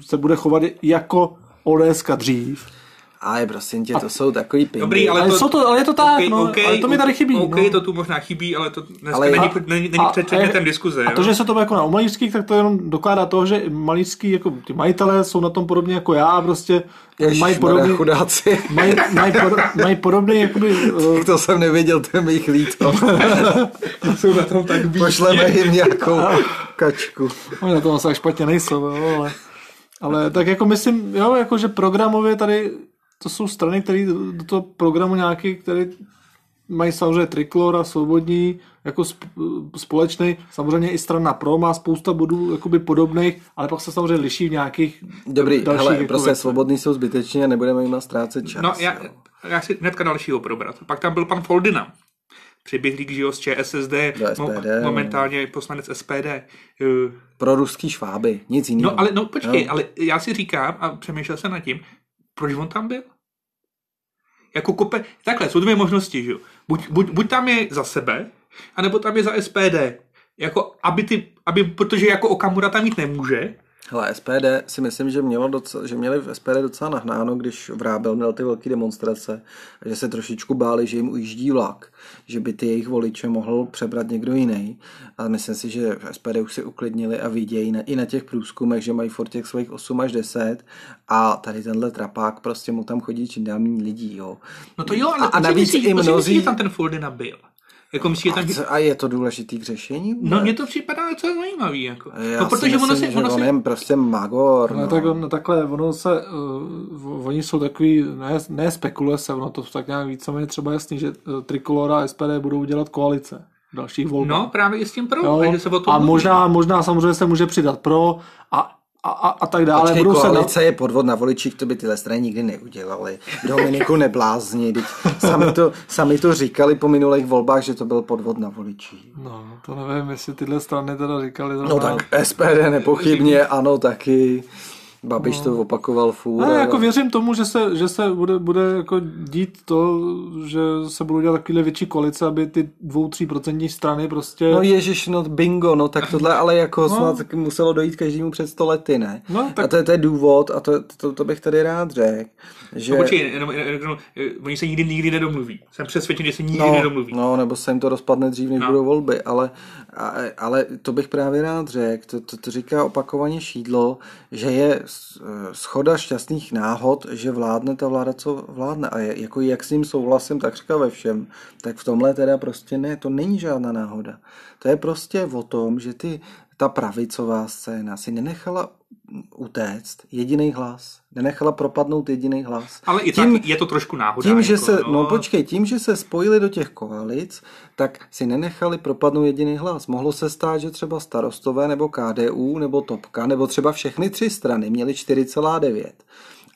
S3: se bude chovat jako ODSka dřív.
S1: Ale prosím tě, to jsou takový pingy.
S2: Dobrý, ale,
S3: Ale
S2: to,
S3: jsou to- ale je to tak,
S2: okay,
S3: no,
S2: okay,
S3: ale to mi tady chybí,
S2: OK,
S3: no.
S2: to tu možná chybí, ale to dneska
S1: Ale-
S2: není,
S3: A-
S2: není, není
S3: a- a-
S2: předmětem diskuze.
S3: A
S2: jo?
S3: to, že se to jako na u malířských, tak to jenom dokládá to, že malířský, jako ty majitelé jsou na tom podobně jako já, prostě mají
S1: Ježišmarja,
S3: podobný,
S1: chudáci.
S3: mají, mají, pod, mají podobný, jakoby, uh,
S1: to jsem nevěděl, to je mi jich líto.
S2: jsou na tom tak
S1: Pošleme jim nějakou kačku.
S3: oni na tom asi tak špatně nejsou, jo, ale, ale tak jako myslím, jo, jako že programově tady to jsou strany, které do toho programu nějaký, který mají samozřejmě Trikolor a Svobodní jako sp- společný, samozřejmě i strana Pro má spousta bodů jakoby podobných, ale pak se samozřejmě liší v nějakých
S1: Dobrý,
S3: dalších
S1: hele,
S3: jako
S1: prostě svobodní jsou zbytečně a nebudeme jim ztrácet čas.
S2: No, já,
S1: jo.
S2: já si hnedka dalšího probrat. Pak tam byl pan Foldina, přiběhlík, jo, z ČSSD,
S1: SPD, no.
S2: momentálně poslanec SPD. Eh,
S1: Pro ruský šváby, nic jiného.
S2: No, ale no, počkej,
S1: Jo.
S2: ale já si říkám a přemýšlel jsem nad tím, proč on tam byl? Jako kope, takhle, jsou dvě možnosti, že jo. Buď, buď, buď tam je za sebe, anebo tam je za SPD. Jako, aby ty, aby, protože jako Okamura tam jít nemůže,
S1: Hele, SPD si myslím, že, mělo docela, že měli v SPD docela nahnáno, když Vrábel měl ty velké demonstrace, a že se trošičku báli, že jim ujíždí vlak, že by ty jejich voliče mohl přebrat někdo jiný. A myslím si, že v SPD už si uklidnili a vidějí na, i na těch průzkumech, že mají furt těch svých 8 až 10 a tady tenhle trapák prostě mu tam chodí čím dál méně lidí, jo.
S2: no to jo, ale
S1: a, a navíc i mnozí...
S2: že tam ten Foldina byl. Jako myslíš, že tam...
S1: A, co- a je to důležitý k řešení?
S2: No mně to připadá docela zajímavý, jako.
S1: Já
S2: no, protože ono
S1: myslím,
S2: si, ono
S1: že
S2: si,
S1: on je prostě magor.
S3: No,
S1: No.
S3: tak on, takhle, ono se, uh, oni jsou takový, ne, ne spekuluje se, ono to tak nějak víceméně třeba jasný, že uh, Trikolora a SPD budou dělat koalice dalších volbách.
S2: no právě i s tím pro,
S3: Jo,
S2: takže se o tom
S3: a možná, možná samozřejmě se může přidat pro a, a, a, a tak dále.
S1: Počkej,
S3: Budou se
S1: koalice je podvod na voličích, to by tyhle strany nikdy neudělali. Dominiku neblázni, teď sami to, sami to říkali po minulých volbách, že to byl podvod na voličích.
S3: No, to nevím, jestli tyhle strany teda říkali.
S1: No tak SPD nepochybně, ano taky. Babiš to opakoval furt.
S3: No,
S1: ale-
S3: jako věřím tomu, že se, že se bude, bude jako dít to, že se budou dělat takovýhle větší koalice, aby ty dvou, tří procentní strany prostě...
S1: No ježiš, no bingo, no tak tohle ale jako no. snad muselo dojít každému před sto lety, ne?
S3: No, tak-
S1: A to je, to je důvod, a to, to, to bych tady rád řekl, že...
S2: No počkej, jenom, jenom, jenom, oni se nikdy, nikdy nedomluví. Jsem přesvědčen, že se nikdy
S1: no,
S2: nedomluví.
S1: no, nebo se jim to rozpadne dřív, než
S2: No.
S1: budou volby, ale, ale to bych právě rád řekl, to, to, to říká opakovaně Šídlo, že je eh, schoda šťastných náhod, že vládne ta vláda, co vládne. A je, jako jak s ním souhlasím, tak říká ve všem, tak v tomhle teda prostě ne, to není žádná náhoda. To je prostě o tom, že ty, ta pravicová scéna si nenechala utéct jediný hlas. Nenechala propadnout jediný hlas.
S2: Ale i tak je to trošku náhoda.
S1: Tím, že
S2: jako,
S1: se, no počkej, tím, že se spojili do těch koalic, tak si nenechali propadnout jediný hlas. Mohlo se stát, že třeba starostové nebo KDU nebo Topka nebo třeba všechny tři strany měly 4,9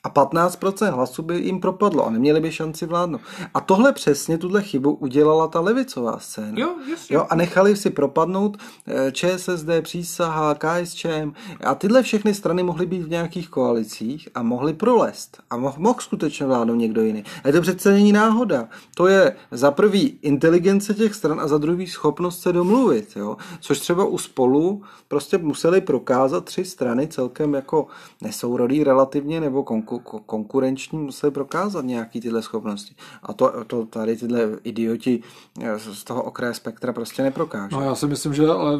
S1: a 15% hlasů by jim propadlo a neměli by šanci vládnout. A tohle přesně, tuhle chybu udělala ta levicová scéna.
S2: Jo, jasně.
S1: Jo, a nechali si propadnout eh, ČSSD, přísaha, KSČM a tyhle všechny strany mohly být v nějakých koalicích a mohly prolest a mohl, mohl skutečně vládnout někdo jiný. A to přece není náhoda. To je za prvý inteligence těch stran a za druhý schopnost se domluvit. Jo? Což třeba u spolu prostě museli prokázat tři strany celkem jako nesourodý relativně nebo konku, ko- konkurenční museli prokázat nějaký tyhle schopnosti. A to, to tady tyhle idioti eh, z toho okraje spektra prostě neprokážou.
S3: No já si myslím, že ale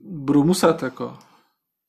S3: budou muset, jako.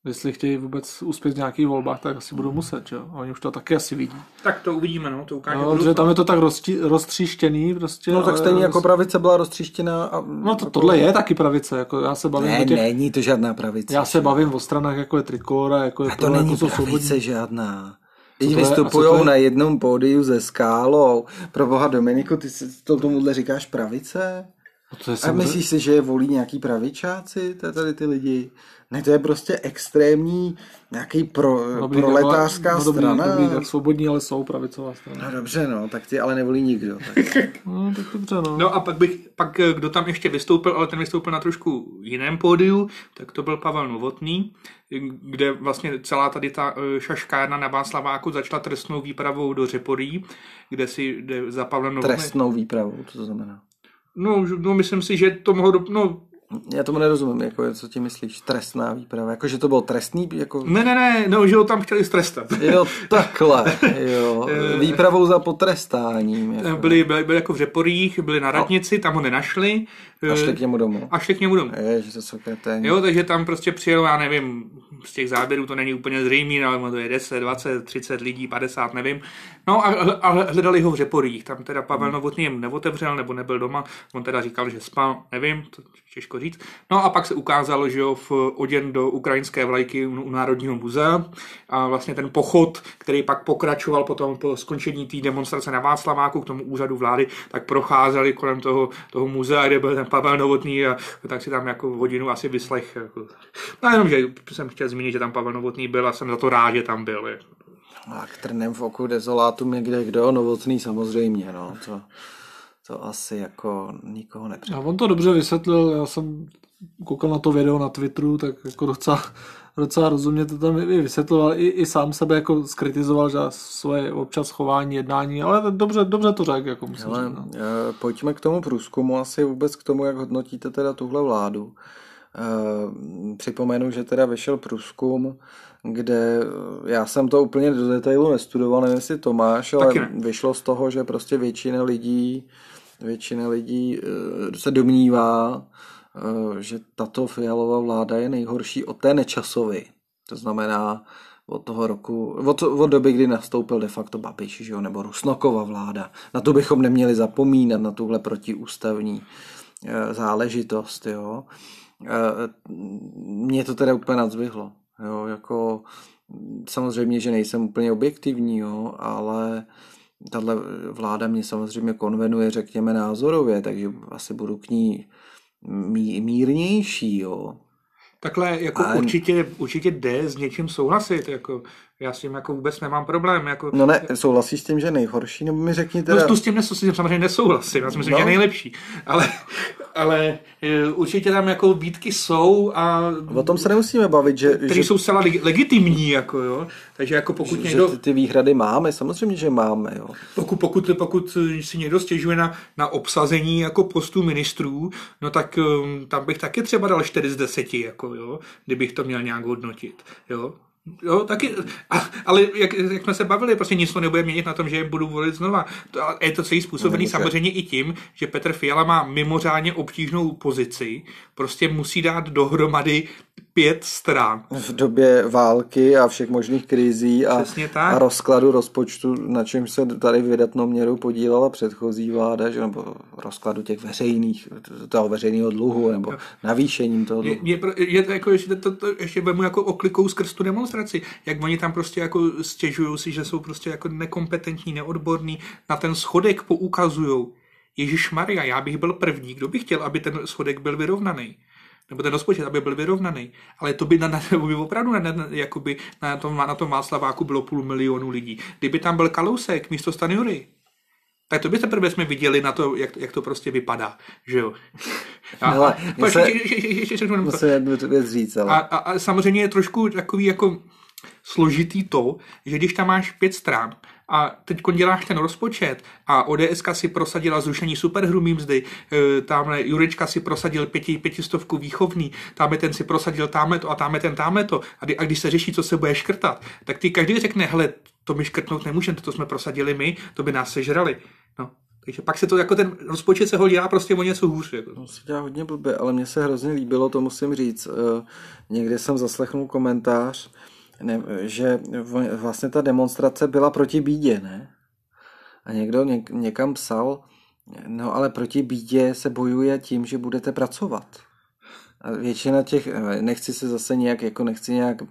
S3: Jestli chtějí vůbec uspět v nějakých volbách, tak asi budou muset, že jo. A Oni už to taky asi vidí.
S2: Tak to uvidíme, no, to ukáže.
S3: No, že tam je to tak roztí, roztříštěný prostě.
S1: No tak
S3: ale-
S1: stejně jako pravice byla roztříštěná. A,
S3: No to,
S1: jako...
S3: tohle je taky pravice, jako já se bavím
S1: Ne,
S3: o těch,
S1: není to žádná pravice.
S3: já se bavím o stranách, jako je Trikolora, jako je
S1: A to
S3: tohle,
S1: není
S3: jako
S1: pravice žádná.
S3: A co
S1: vystupují
S3: je?
S1: na jednom pódiu ze skálou. Pro boha Dominiku, ty si to tomuhle říkáš pravice?
S3: No to je
S1: A myslíš si, že je volí nějaký pravičáci, tady ty lidi? Ne, to je prostě extrémní nějaký pro,
S3: dobrý,
S1: proletářská
S3: no, dobrý,
S1: strana.
S3: Dobrý, tak svobodní, ale jsou pravicová strana.
S1: No dobře, no, tak ty ale nevolí nikdo. Tak.
S3: No, tak dobře, no.
S2: No a pak bych, pak eh, kdo tam ještě vystoupil, ale ten vystoupil na trošku jiném pódiu, tak to byl Pavel Novotný, kde vlastně celá tady ta eh, šaškárna na Václaváku začala trestnou výpravou do Řeporí, kde si jde za Pavlem Novotným.
S1: Trestnou výpravu, co to znamená?
S2: No, no, myslím si, že to mohlo, do, no,
S1: Já tomu nerozumím, jako, co ti myslíš, trestná výprava, jako že to bylo trestný, jako...
S2: ne, ne, ne, no, že ho tam chtěli strestat.
S1: Jo, takhle, jo, výpravou za potrestáním. Jako.
S2: Byli, byli, byli jako v Řeporích, byli na radnici, tam ho nenašli.
S1: A šli
S2: eh,
S1: k němu domů.
S2: A šli k němu domů.
S1: Ježiš, to jsou kreténi.
S2: Jo, takže tam prostě přijel, já nevím, z těch záběrů to není úplně zřejmý, ale to je 10, 20, 30 lidí, 50, nevím. No a, a hledali ho v Řeporích. Tam teda Pavel Novotný jim neotevřel, nebo nebyl doma. On teda říkal, že spal, nevím, to těžko říct. No a pak se ukázalo, že jo, v oděn do ukrajinské vlajky u u Národního muzea. A vlastně ten pochod, který pak pokračoval potom po skončení té demonstrace na Václaváku k tomu úřadu vlády, tak procházeli kolem toho, toho muzea, kde byl ten Pavel Novotný a tak si tam jako hodinu asi vyslech. Jako. No jenom, že jsem chtěl zmínit, že tam Pavel Novotný byl a jsem za to rád, že tam byl. jako.
S1: A k trnem v oku dezolátum je kde kdo, novotný samozřejmě, no, to, to asi jako nikoho
S3: A
S1: nepřijde.
S3: on to dobře vysvětlil, já jsem koukal na to video na Twitteru, tak jako docela, docela rozumně to tam i vysvětloval, i, i sám sebe jako skritizoval za svoje občas chování, jednání, ale dobře, dobře to řekl, jako musím
S1: Ale
S3: říct. No.
S1: eh, pojďme k tomu průzkumu, asi vůbec k tomu, jak hodnotíte teda tuhle vládu. Eh, Připomenu, že teda vyšel průzkum, kde eh, já jsem to úplně do detailu nestudoval, nevím jestli Tomáš, ale
S2: ne.
S1: vyšlo z toho, že prostě většina lidí, většina lidí eh, se domnívá, že tato fialová vláda je nejhorší od té nečasovy. To znamená od toho roku, od, od doby, kdy nastoupil de facto Babiš, že jo, nebo Rusnokova vláda. Na to bychom neměli zapomínat, na tuhle protiústavní záležitost, jo. Eh, Mě to teda úplně nadzvihlo, jo, jako samozřejmě, že nejsem úplně objektivní, jo, ale tahle vláda mě samozřejmě konvenuje, řekněme, názorově, takže asi budu k ní mí, mírnější, jo.
S2: Takhle jako
S1: A-
S2: určitě, určitě jde s něčím souhlasit, jako já s tím jako vůbec nemám problém, jako
S1: No ne, souhlasíš s tím, že nejhorší, nebo mi řekni teda...
S2: No, tu s tím, nes- s tím samozřejmě nesouhlasím, já si myslím,
S1: No.
S2: že je nejlepší. Ale, ale e, určitě tam jako výtky jsou a
S1: O tom se nemusíme bavit, že,
S2: které
S1: že,
S2: jsou zcela leg- legitimní, jako jo. Takže jako pokud
S1: že
S2: někdo,
S1: ty, ty výhrady máme, samozřejmě, že máme, jo.
S2: pokud, pokud, pokud si někdo stěžuje na, na obsazení jako postů ministrů, no tak um, tam bych taky třeba dal 4 z 10, jako jo, kdybych to měl nějak hodnotit, jo. Jo, taky, ale jak, jak, jsme se bavili, prostě nic to nebude měnit na tom, že je budu volit znova. To, je to celý způsobený
S1: Nemůže.
S2: samozřejmě i tím, že Petr Fiala má mimořádně obtížnou pozici, prostě musí dát dohromady pět stran.
S1: V době války a všech možných krizí a, a rozkladu rozpočtu, na čem se tady vydatnou měrou podílela předchozí vláda, že, nebo rozkladu těch veřejných, toho veřejného dluhu, nebo navýšením toho
S2: Je,
S1: dluhu.
S2: je, je to jako, že to, to ještě vemu jako oklikou skrz tu demonstraci, jak oni tam prostě jako stěžují si, že jsou prostě jako nekompetentní, neodborní, na ten schodek poukazujou. Ježíš Maria, já bych byl první, kdo by chtěl, aby ten schodek byl vyrovnaný. Nebo ten rozpočet, aby byl vyrovnaný. Ale to by, na, na, by opravdu na, na, jakoby na, tom, na tom Václaváku bylo půl milionu lidí. Kdyby tam byl Kalousek místo Stanjury, tak to by teprve jsme viděli na to, jak, jak to prostě vypadá. Že jo? A,
S1: Hele. Musím jednu věc říct, ale...
S2: A samozřejmě je trošku takový jako složitý to, že když tam máš pět stran a teď děláš ten rozpočet a ODS si prosadila zrušení superhrubý mzdy, e, tamhle Jurečka si prosadil pěti, pětistovku výchovný, tamhle ten si prosadil tamhle to a tamhle ten tamhle to a, a když se řeší, co se bude škrtat, tak ty každý řekne, hele, to my škrtnout nemůžeme, to, to jsme prosadili my, to by nás sežrali. No, takže pak se to jako ten rozpočet se ho dělá prostě o něco hůř. Jako.
S1: To se dělá hodně blbě, ale mně se hrozně líbilo, to musím říct. Eh, Někde jsem zaslechnul komentář, ne, že vlastně ta demonstrace byla proti bídě, ne? A někdo něk, někam psal, no ale proti bídě se bojuje tím, že budete pracovat. A většina těch, nechci se zase nějak, jako nechci nějak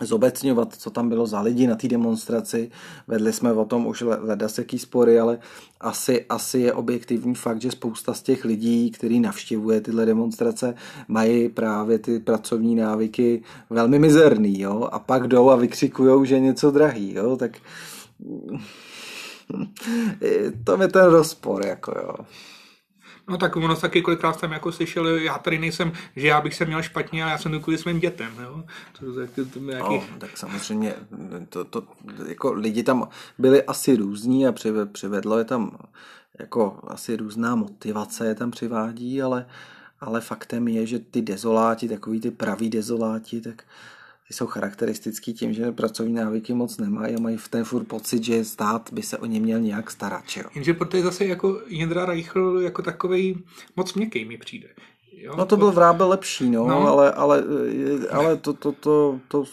S1: zobecňovat, co tam bylo za lidi na té demonstraci. Vedli jsme o tom už le- ledaseký spory, ale asi, asi je objektivní fakt, že spousta z těch lidí, který navštěvuje tyhle demonstrace, mají právě ty pracovní návyky velmi mizerný, jo? A pak jdou a vykřikujou, že je něco drahý, jo? Tak to je ten rozpor, jako jo.
S2: No tak ono taky kolikrát jsem jako slyšel, já tady nejsem, že já bych se měl špatně, ale já jsem tu kvůli svým dětem, jo. To, to, to, to, nějaký...
S1: No, tak samozřejmě to, to, jako lidi tam byli asi různí a přive- přivedlo je tam jako asi různá motivace je tam přivádí, ale, ale faktem je, že ty dezoláti, takový ty praví dezoláti, tak jsou charakteristický tím, že pracovní návyky moc nemají a mají v ten furt pocit, že stát by se o ně měl nějak starat, že jo.
S2: Jenže proto je zase jako Jindra Reichl jako takovej moc měkký mi přijde. Jo?
S1: No to byl vrábel lepší, no,
S2: No.
S1: ale, ale, ale to, to, to, to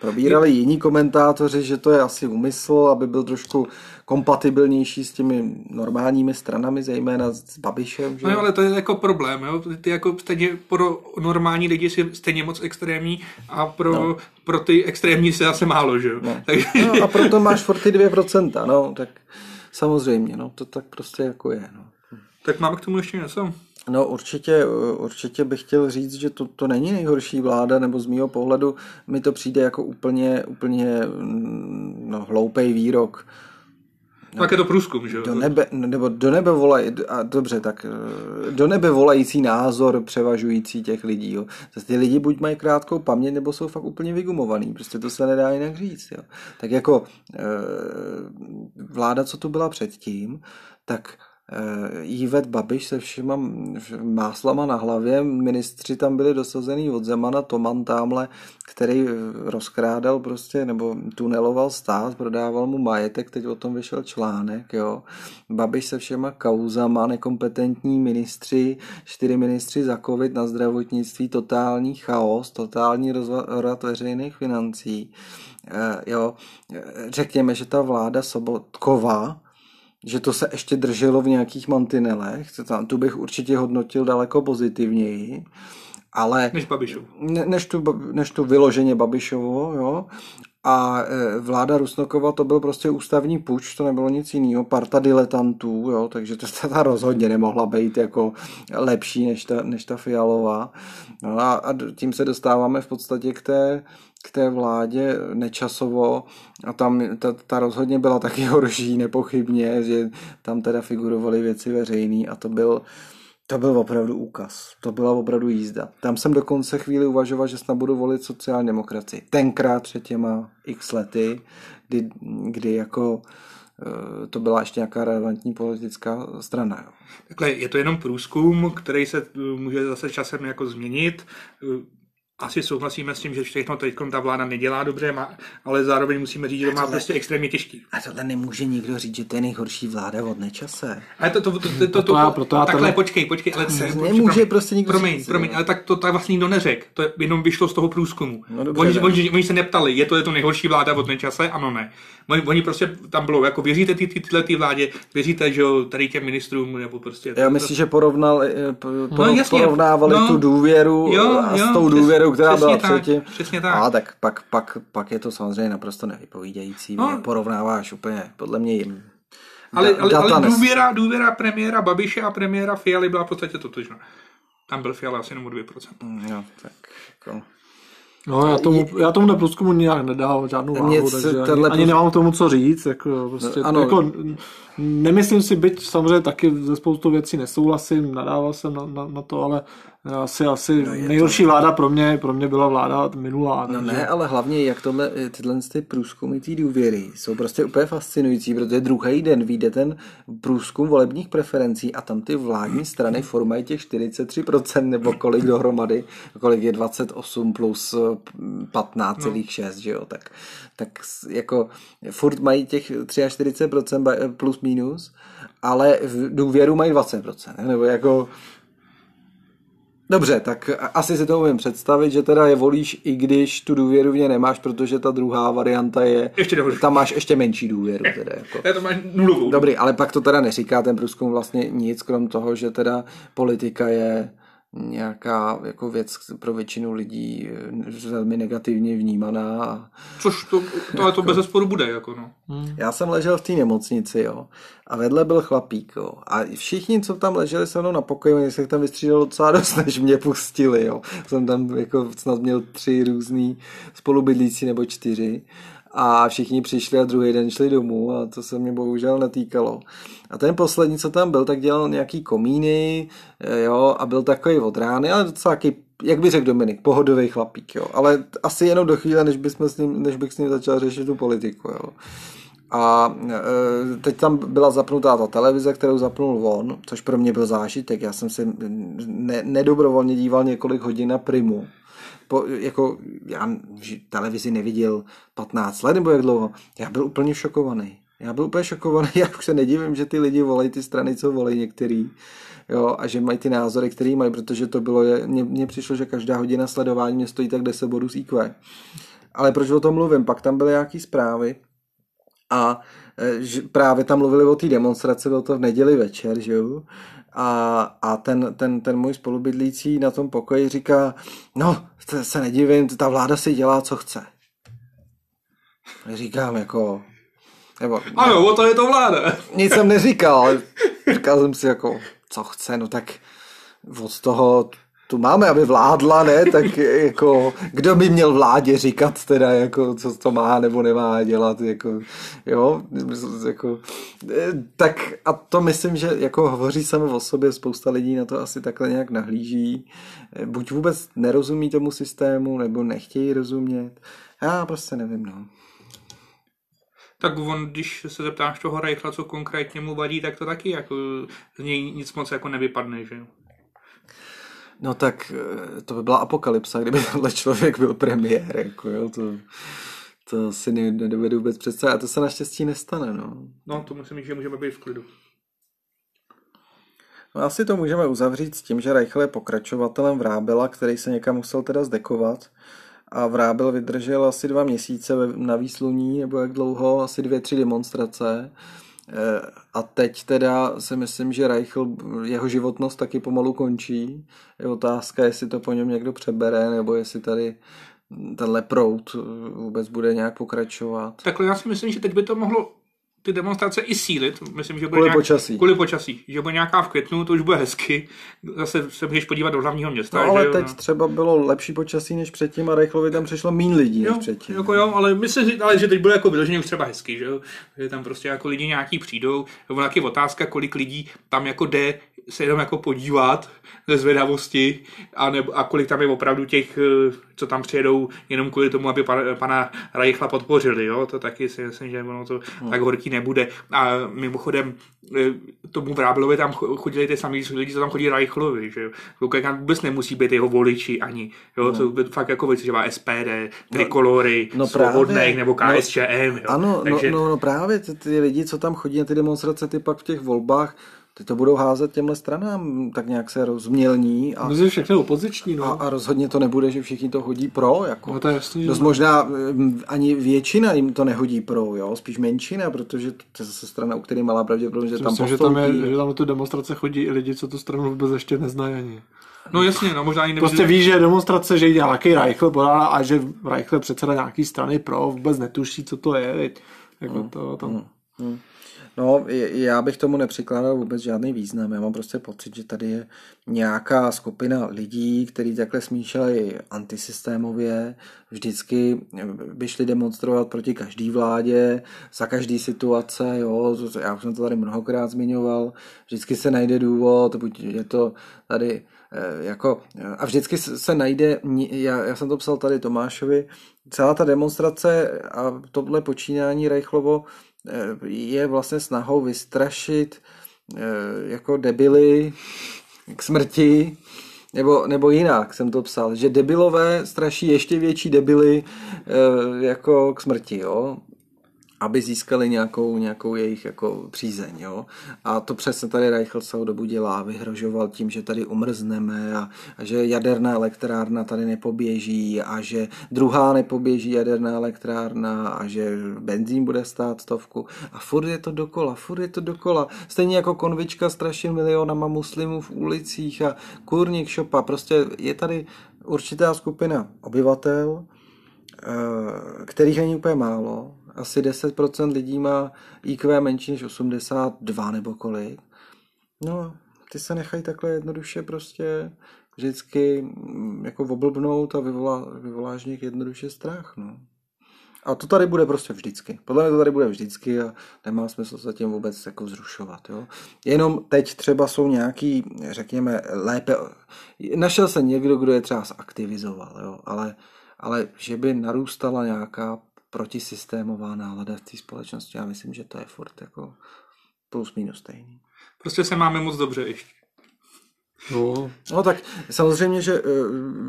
S1: probírali jiní komentátoři, že to je asi úmysl, aby byl trošku kompatibilnější s těmi normálními stranami, zejména s Babišem. Že?
S2: No jo, ale to je jako problém, jo. Ty- jako stejně pro normální lidi si stejně moc extrémní a pro, no. pro ty extrémní se zase málo, že jo.
S1: No.
S2: Takže,
S1: no a proto máš furt ty 2%, no, tak samozřejmě, no, to tak prostě jako je, no.
S2: tak máme k tomu ještě něco?
S1: No určitě, určitě bych chtěl říct, že to, to není nejhorší vláda, nebo z mýho pohledu mi to přijde jako úplně, úplně mm, no, hloupej výrok.
S2: No. Tak je to průzkum, že jo.
S1: Do nebe, nebo do nebe volají, a dobře, tak eh, do nebe volající názor převažující těch lidí. Jo. Zase ty lidi buď mají krátkou paměť, nebo jsou fakt úplně vygumovaný. Prostě to se nedá jinak říct. Jo. Tak jako eh, vláda, co tu byla předtím, tak eh, jí ved Babiš se všema máslama na hlavě, ministři tam byli dosazený od Zemana, Toman tamhle, který eh, rozkrádal prostě, nebo tuneloval stát, prodával mu majetek, teď o tom vyšel článek, jo. Babiš se všema kauzama, nekompetentní ministři, čtyři ministři za covid na zdravotnictví, totální chaos, totální rozvrat veřejných financí. Eh, jo, eh, řekněme, že ta vláda Sobotkova, že to se ještě drželo v nějakých mantinelech, tam, tu bych určitě hodnotil daleko pozitivněji, ale
S2: Než Babišov.
S1: ne, než, tu, než tu vyloženě Babišovo, jo, a e, vláda Rusnokova to byl prostě ústavní puč, to nebylo nic jiného, parta diletantů, jo, takže to ta rozhodně nemohla být jako lepší než ta, než ta Fialová. No a, a tím se dostáváme v podstatě k té, k té vládě nečasovo a tam ta, ta rozhodně byla taky horší, nepochybně, že tam teda figurovaly věci veřejné a to byl to byl opravdu úkaz. To byla opravdu jízda. Tam jsem dokonce chvíli uvažoval, že snad budu volit sociální demokracii. Tenkrát před těma x lety, kdy, kdy jako eh, to byla ještě nějaká relevantní politická strana.
S2: Takhle, je to jenom průzkum, který se eh, může zase časem jako změnit asi souhlasíme s tím, že všechno teď ta vláda nedělá dobře, má, ale zároveň musíme říct, že to má prostě extrémně těžký.
S1: A tohle nemůže nikdo říct, že to je nejhorší vláda od nečase.
S2: Ale to, to, to, to, to, to, to, to takhle, počkej, počkej, ale
S1: se nemůže prostě nikdo
S2: promiň,
S1: říct.
S2: Promiň, ale tak to tak vlastně nikdo neřekl, to jenom vyšlo z toho průzkumu. No, dobře, oni, oni, oni, se neptali, je to, je to nejhorší vláda od nečase? Ano, ne. Oni, oni prostě tam bylo, jako věříte ty, ty, tyhle ty vládě, věříte, že tady těm ministrům, nebo prostě...
S1: Já myslím, že porovnal, eh, no, porovnávali no, tu důvěru a s tou důvěrou, která byla tak, předtím.
S2: Přesně tak.
S1: A tak pak, pak, pak je to samozřejmě naprosto nevypovídající. No. Porovnáváš úplně, podle mě jim.
S2: Ale, ale, ale důvěra, důvěra premiéra Babiše a premiéra Fialy byla v podstatě totožná. Tam byl Fiala asi jenom o 2%.
S1: Mm, jo, tak jako...
S3: No, já tomu, já tomu na průzkumu nějak nedal žádnou váhu, takže ani, ani nemám tomu co říct. Jako, prostě, ano. Jako, nemyslím si, byť samozřejmě taky ze spoustu věcí nesouhlasím, nadával jsem na, na, na to, ale asi, asi no nejhorší to... vláda pro mě, pro mě byla vláda minulá.
S1: No takže... ne, ale hlavně jak tohle, tyhle ty průzkumy té důvěry jsou prostě úplně fascinující, protože druhý den vyjde ten průzkum volebních preferencí a tam ty vládní strany formají těch 43% nebo kolik dohromady, kolik je 28 plus 15,6, no. že jo, tak, tak jako furt mají těch 43% plus minus, ale v důvěru mají 20%, nebo jako Dobře, tak asi si to umím představit, že teda je volíš, i když tu důvěru v ně nemáš, protože ta druhá varianta je,
S2: ještě
S1: tam máš ještě menší důvěru. Teda,
S2: jako. to máš nulovou.
S1: Dobrý, ale pak to teda neříká ten průzkum vlastně nic, krom toho, že teda politika je nějaká jako věc pro většinu lidí eh, velmi negativně vnímaná.
S2: Což to, to, to bez zesporu bude. Jako no.
S1: Hmm. Já jsem ležel v té nemocnici jo, a vedle byl chlapík. Jo, a všichni, co tam leželi se mnou na pokoji, oni se tam vystřídalo docela dost, než mě pustili. Jo. Jsem tam jako snad měl tři různý spolubydlící nebo čtyři a všichni přišli a druhý den šli domů a to se mě bohužel netýkalo. A ten poslední, co tam byl, tak dělal nějaký komíny, eh, jo, a byl takový od rány, ale docela jaký, jak by řekl Dominik, pohodový chlapík, jo. Ale asi jenom do chvíle, než, bychom s ním, než bych s ním začal řešit tu politiku, jo. A e, teď tam byla zapnutá ta televize, kterou zapnul on, což pro mě byl zážitek. Já jsem se ne, nedobrovolně díval několik hodin na Primu po, jako já televizi neviděl 15 let nebo jak dlouho, já byl úplně šokovaný. Já byl úplně šokovaný, já už se nedivím, že ty lidi volají ty strany, co volají některý. Jo, a že mají ty názory, které mají, protože to bylo, mně přišlo, že každá hodina sledování mě stojí tak 10 bodů z IQ. Ale proč o tom mluvím? Pak tam byly nějaký zprávy a e, že právě tam mluvili o té demonstraci, bylo to v neděli večer, že jo? A, a ten, ten, ten můj spolubydlící na tom pokoji říká, no, se nedivím, ta vláda si dělá, co chce. Říkám jako...
S2: Nebo, ano, o to je to vláda.
S1: Nic jsem neříkal, ale říkal jsem si jako, co chce, no tak od toho tu máme, aby vládla, ne, tak jako, kdo by měl vládě říkat teda, jako, co to má nebo nemá dělat, jako, jo, jako, tak a to myslím, že jako hovoří samo o sobě, spousta lidí na to asi takhle nějak nahlíží, buď vůbec nerozumí tomu systému, nebo nechtějí rozumět, já prostě nevím, no.
S2: Tak on, když se zeptáš toho Reichla, co konkrétně mu vadí, tak to taky jako z něj nic moc jako nevypadne, že jo.
S1: No tak eh, to by byla apokalypsa, kdyby tenhle člověk byl premiér, jako jo, to, to si nedovedu vůbec představit a to se naštěstí nestane, no.
S2: No, to musím říct, že můžeme být v klidu.
S1: No asi to můžeme uzavřít s tím, že Reichl je pokračovatelem Vrábela, který se někam musel teda zdekovat a Vrábel vydržel asi dva měsíce na výsluní, nebo jak dlouho, asi dvě, tři demonstrace a teď teda si myslím, že Reichl, jeho životnost taky pomalu končí. Je otázka, jestli to po něm někdo přebere, nebo jestli tady tenhle prout vůbec bude nějak pokračovat.
S2: Takhle já si myslím, že teď by to mohlo ty demonstrace i sílit. Myslím, že bude
S1: Kvůli
S2: nějak,
S1: počasí.
S2: Kvůli počasí. Že bude nějaká v květnu, to už bude hezky. Zase se můžeš podívat do hlavního města.
S1: No ale
S2: že
S1: teď
S2: no.
S1: třeba bylo lepší počasí než předtím a Reichlovi tam přišlo mín lidí než
S2: Jo,
S1: předtím.
S2: jako jo, ale myslím, že, ale že teď bude jako vyloženě už třeba hezky, že jo? Že tam prostě jako lidi nějaký přijdou, nebo taky otázka, kolik lidí tam jako jde se jenom jako podívat ze zvědavosti a, nebo, a kolik tam je opravdu těch, eh, co tam přijedou jenom kvůli tomu, aby pana, pana Reichla podpořili, jo? To taky si myslím, že ono to hmm. tak horký nebude. A mimochodem eh, tomu Vrábelovi tam cho- chodili ty samý lidi, co tam chodí Reichlovi, že jo? Lukáš vůbec nemusí být jeho voliči ani, jo? To by fakt jako věci, že má SPD, trikolory,
S1: no
S2: no, svobodných nebo
S1: No,
S2: KSČM, jo?
S1: Ano,
S2: Takže,
S1: no, no, no právě ty, ty lidi, co tam chodí na ty demonstrace, ty pak v těch volbách, ty to budou házet těmhle stranám, tak nějak se rozmělní a,
S3: Mezi všechny opoziční, no.
S1: a, a rozhodně to nebude, že všichni to hodí pro, jako.
S3: No to je jasný, že
S1: Dost možná mm, ani většina jim to nehodí pro, jo, spíš menšina, protože to je zase strana, u které je malá pravděpodobnost, že tam
S3: Myslím, že
S1: postoupí.
S3: tam, je, že tam na tu demonstrace chodí i lidi, co tu stranu vůbec ještě neznají ani.
S2: no jasně, no možná ani nebude,
S3: Prostě ví, že je demonstrace, že jde nějaký Reichl a že Reichl předseda nějaký strany pro, vůbec netuší, co to je. Jako to, to,
S1: No, já bych tomu nepřikládal vůbec žádný význam. Já mám prostě pocit, že tady je nějaká skupina lidí, kteří takhle smýšleli antisystémově, vždycky by šli demonstrovat proti každý vládě, za každý situace, jo, já už jsem to tady mnohokrát zmiňoval, vždycky se najde důvod, buď je to tady jako, a vždycky se najde, já, já jsem to psal tady Tomášovi, celá ta demonstrace a tohle počínání Reichlovo eh, je vlastně snahou vystrašit eh, jako debily k smrti, nebo, nebo jinak jsem to psal, že debilové straší ještě větší debily eh, jako k smrti, jo aby získali nějakou, nějakou jejich jako přízeň. Jo? A to přesně tady Reichl celou dobu dělá. Vyhrožoval tím, že tady umrzneme a, a že jaderná elektrárna tady nepoběží a že druhá nepoběží jaderná elektrárna a že benzín bude stát stovku. A furt je to dokola, furt je to dokola. Stejně jako konvička strašil milionama muslimů v ulicích a kurník šopa. Prostě je tady určitá skupina obyvatel, eh, kterých není úplně málo. Asi 10% lidí má IQ menší než 82 nebo kolik. No, ty se nechají takhle jednoduše prostě vždycky mm, jako oblbnout a vyvolá, vyvoláš nich jednoduše strach, no. A to tady bude prostě vždycky. Podle mě to tady bude vždycky a nemá smysl se tím vůbec jako zrušovat. Jo? Jenom teď třeba jsou nějaký, řekněme, lépe... Našel se někdo, kdo je třeba zaktivizoval, jo? Ale, ale že by narůstala nějaká protisystémová nálada v té společnosti, já myslím, že to je furt jako plus minus stejný.
S2: prostě se máme moc dobře ještě.
S3: no,
S1: No tak samozřejmě, že eh,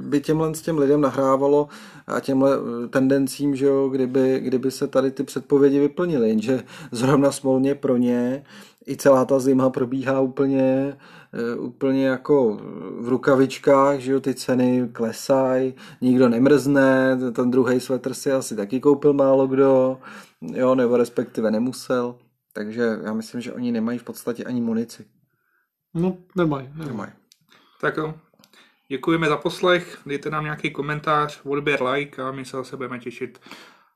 S1: by těmhle s těm lidem nahrávalo a těmhle eh, tendencím, že jo, kdyby, kdyby se tady ty předpovědi vyplnily, jenže zrovna smolně pro ně i celá ta zima probíhá úplně, eh, úplně jako v rukavičkách, že jo, ty ceny klesají, nikdo nemrzne, ten druhý svetr si asi taky koupil málo kdo, jo, nebo respektive nemusel, takže já myslím, že oni nemají v podstatě ani munici.
S3: no nemají. nemají.
S1: Nemají.
S2: Tak jo. Děkujeme za poslech, dejte nám nějaký komentář, odběr, like a my se zase budeme těšit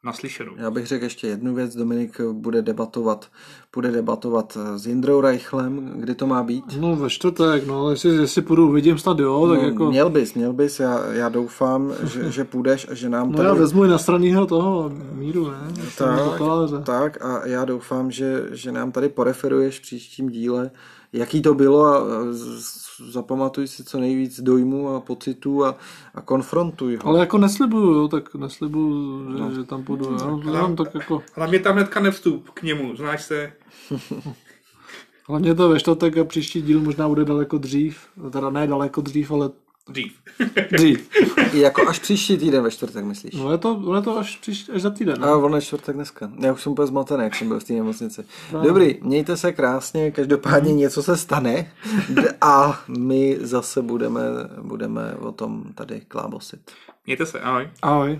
S2: na slyšenou.
S1: Já bych řekl ještě jednu věc. Dominik bude debatovat, bude debatovat s Jindrou Reichlem, kdy to má být.
S3: No ve čtvrtek, no, jestli, jestli půjdu, vidím snad jo, tak
S1: no,
S3: jako...
S1: Měl bys, měl bys, já, já doufám, že, že půjdeš a že nám
S3: No
S1: tady...
S3: já vezmu i na stranýho toho míru, ne?
S1: tak,
S3: Tak.
S1: tak a já doufám, že, že nám tady poreferuješ v příštím díle, jaký to bylo a a z- zapamatuj si co nejvíc dojmů a pocitů a, a konfrontuj ho.
S3: Ale jako neslibuju, jo, tak neslibuju, že, že tam půjdu. Jo. Jenom tak jako,
S2: Hlavně tam hnedka nevstup k němu, znáš se.
S3: hlavně to ve čtvrtek a příští díl možná bude daleko dřív. Teda ne daleko dřív, ale
S2: Dřív.
S3: dřív.
S1: I jako až příští týden ve čtvrtek, myslíš?
S3: No je to, ono je to až, příští, až za týden.
S1: A
S3: Ne?
S1: ono je čtvrtek dneska. Já už jsem úplně zmatený, jak jsem byl v té nemocnici. Dobrý, mějte se krásně, každopádně něco se stane a my zase budeme, budeme o tom tady klábosit.
S2: Mějte se, ahoj.
S3: Ahoj.